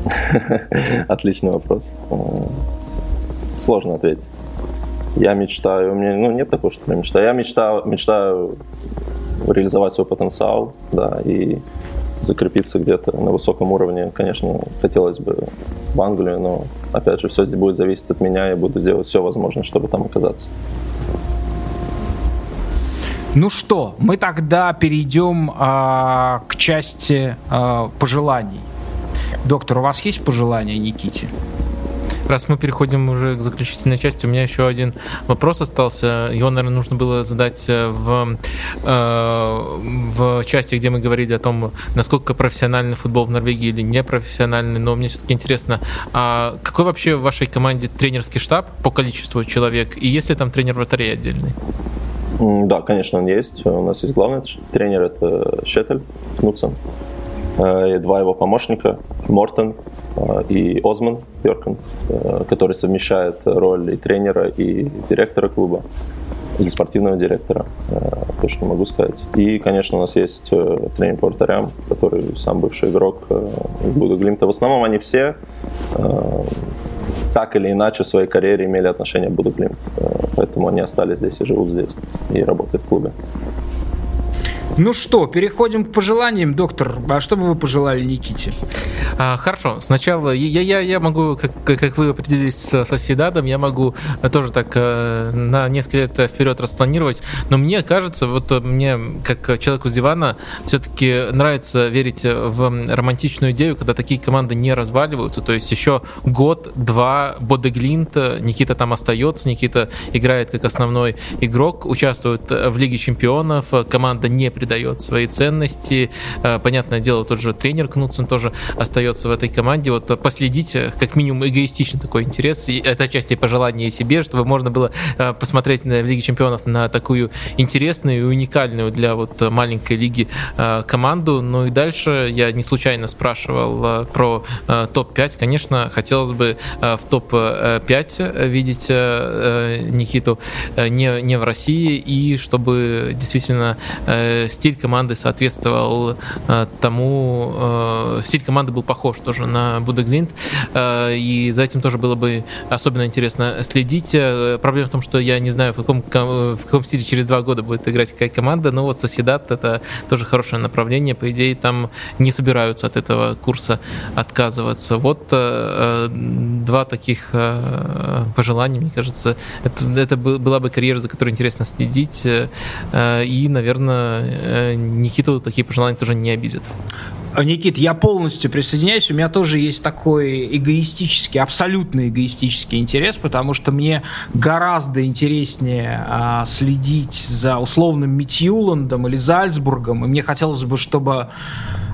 Отличный вопрос. Сложно ответить. Я мечтаю, у меня ну, нет такого, что я мечтаю. Я мечтаю, мечтаю реализовать свой потенциал, да, и закрепиться где-то на высоком уровне, конечно, хотелось бы в Англию, но, опять же, все здесь будет зависеть от меня, и буду делать все возможное, чтобы там оказаться. Ну что, мы тогда перейдем а, к части а, пожеланий. Доктор, у вас есть пожелания Никите? Раз мы переходим уже к заключительной части, у меня еще один вопрос остался. Его, наверное, нужно было задать э, в, э, в части, где мы говорили о том, насколько профессиональный футбол в Норвегии или непрофессиональный. Но мне все-таки интересно, а какой вообще в вашей команде тренерский штаб по количеству человек? И есть ли там тренер вратарей отдельный? Да, конечно, он есть. У нас есть главный тренер, это Щетель Кнутсон. Э, и два его помощника, Мортон э, и Озман Йоркен, э, который совмещает роль и тренера, и директора клуба, или спортивного директора, точно могу сказать. И, конечно, у нас есть тренер по вратарям, который сам бывший игрок из Буда Глимта. В основном они все так или иначе в своей карьере имели отношение к Буду Глимт. Поэтому они остались здесь и живут здесь, и работают в клубе. Ну что, переходим к пожеланиям, доктор. А что бы вы пожелали Никите? А, хорошо, сначала я, я, я могу, как, как вы определились с соседадом, я могу тоже так э, на несколько лет вперед распланировать, но мне кажется, вот мне, как человеку с дивана, все-таки нравится верить в романтичную идею, когда такие команды не разваливаются, то есть еще год-два Бодеглинт, Никита там остается, Никита играет как основной игрок, участвует в Лиге Чемпионов, команда не придает свои ценности. Э, понятное дело, тот же тренер Кнутсон тоже остается в этой команде. Вот последить, как минимум, эгоистичный такой интерес. И это отчасти пожелание себе, чтобы можно было э, посмотреть в Лиге Чемпионов на такую интересную и уникальную для вот маленькой лиги э, команду. Ну и дальше я не случайно спрашивал про топ-5. Конечно, хотелось бы в топ-5 видеть Никиту не, не в России, и чтобы действительно стиль команды соответствовал э, тому, э, стиль команды был похож тоже на Будеглинт, э, и за этим тоже было бы особенно интересно следить. Проблема в том, что я не знаю, в каком, в каком стиле через два года будет играть какая команда, но вот Соседат это тоже хорошее направление, по идее там не собираются от этого курса отказываться. Вот два таких пожелания, мне кажется, это, это была бы карьера, за которой интересно следить, и, наверное, Никиту такие пожелания тоже не обидят. А, Никит, я полностью присоединяюсь. У меня тоже есть такой эгоистический, абсолютно эгоистический интерес, потому что мне гораздо интереснее а, следить за условным Митьюландом или Зальцбургом, и мне хотелось бы, чтобы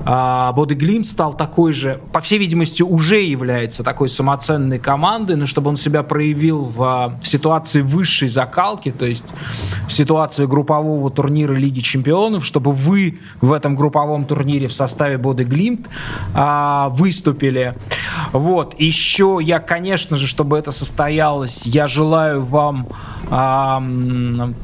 а, Боди стал такой же, по всей видимости, уже является такой самоценной командой, но чтобы он себя проявил в, а, в ситуации высшей закалки, то есть в ситуации группового турнира Лиги Чемпионов, чтобы вы в этом групповом турнире в составе Боди Глимт а, выступили. Вот. Еще я, конечно же, чтобы это состоялось, я желаю вам а,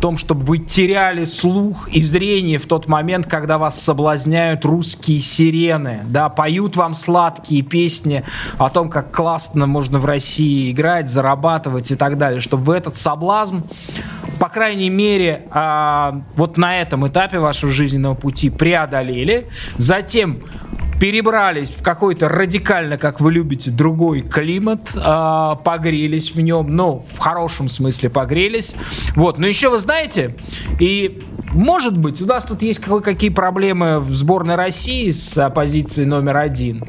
том, чтобы вы теряли слух и зрение в тот момент, когда вас соблазняют русские сирены, да, поют вам сладкие песни о том, как классно можно в России играть, зарабатывать и так далее, чтобы вы этот соблазн, по крайней мере, а, вот на этом этапе вашего жизненного пути преодолели, затем перебрались в какой-то радикально, как вы любите, другой климат, э, погрелись в нем, ну, в хорошем смысле погрелись. Вот, но еще вы знаете, и может быть, у нас тут есть какие проблемы в сборной России с позицией номер один.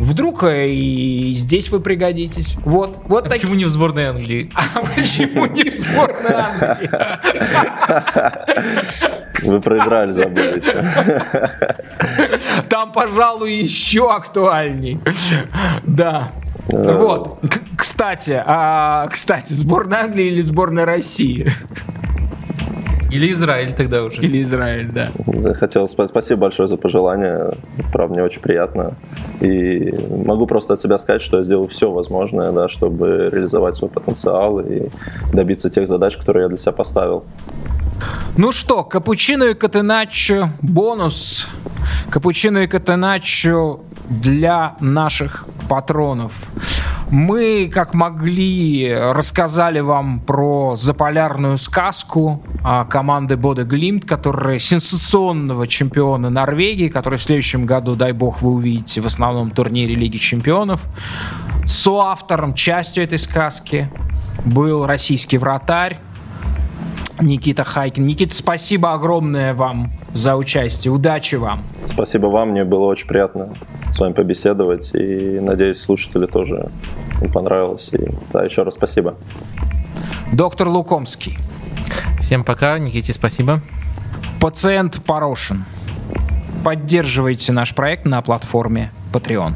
Вдруг э, и здесь вы пригодитесь. Вот, вот а таки... почему не в сборной Англии? А почему не в сборной Англии? Вы про Израиль забыли. Там, пожалуй, еще актуальней. Да. Вот. Кстати, а, кстати, сборная Англии или сборная России? Или Израиль тогда уже. Или Израиль, да. Хотел спасибо большое за пожелание. Правда, мне очень приятно. И могу просто от себя сказать, что я сделал все возможное, да, чтобы реализовать свой потенциал и добиться тех задач, которые я для себя поставил. Ну что, капучино и катеначо бонус. Капучино и катеначо для наших патронов. Мы, как могли, рассказали вам про заполярную сказку а, команды Боде Глимт, которые сенсационного чемпиона Норвегии, который в следующем году, дай бог, вы увидите в основном турнире Лиги Чемпионов. Соавтором, частью этой сказки был российский вратарь Никита Хайкин. Никита, спасибо огромное вам за участие. Удачи вам. Спасибо вам. Мне было очень приятно с вами побеседовать. И надеюсь, слушатели тоже понравилось. И да, еще раз спасибо. Доктор Лукомский. Всем пока. Никите, спасибо. Пациент Порошин. Поддерживайте наш проект на платформе Patreon.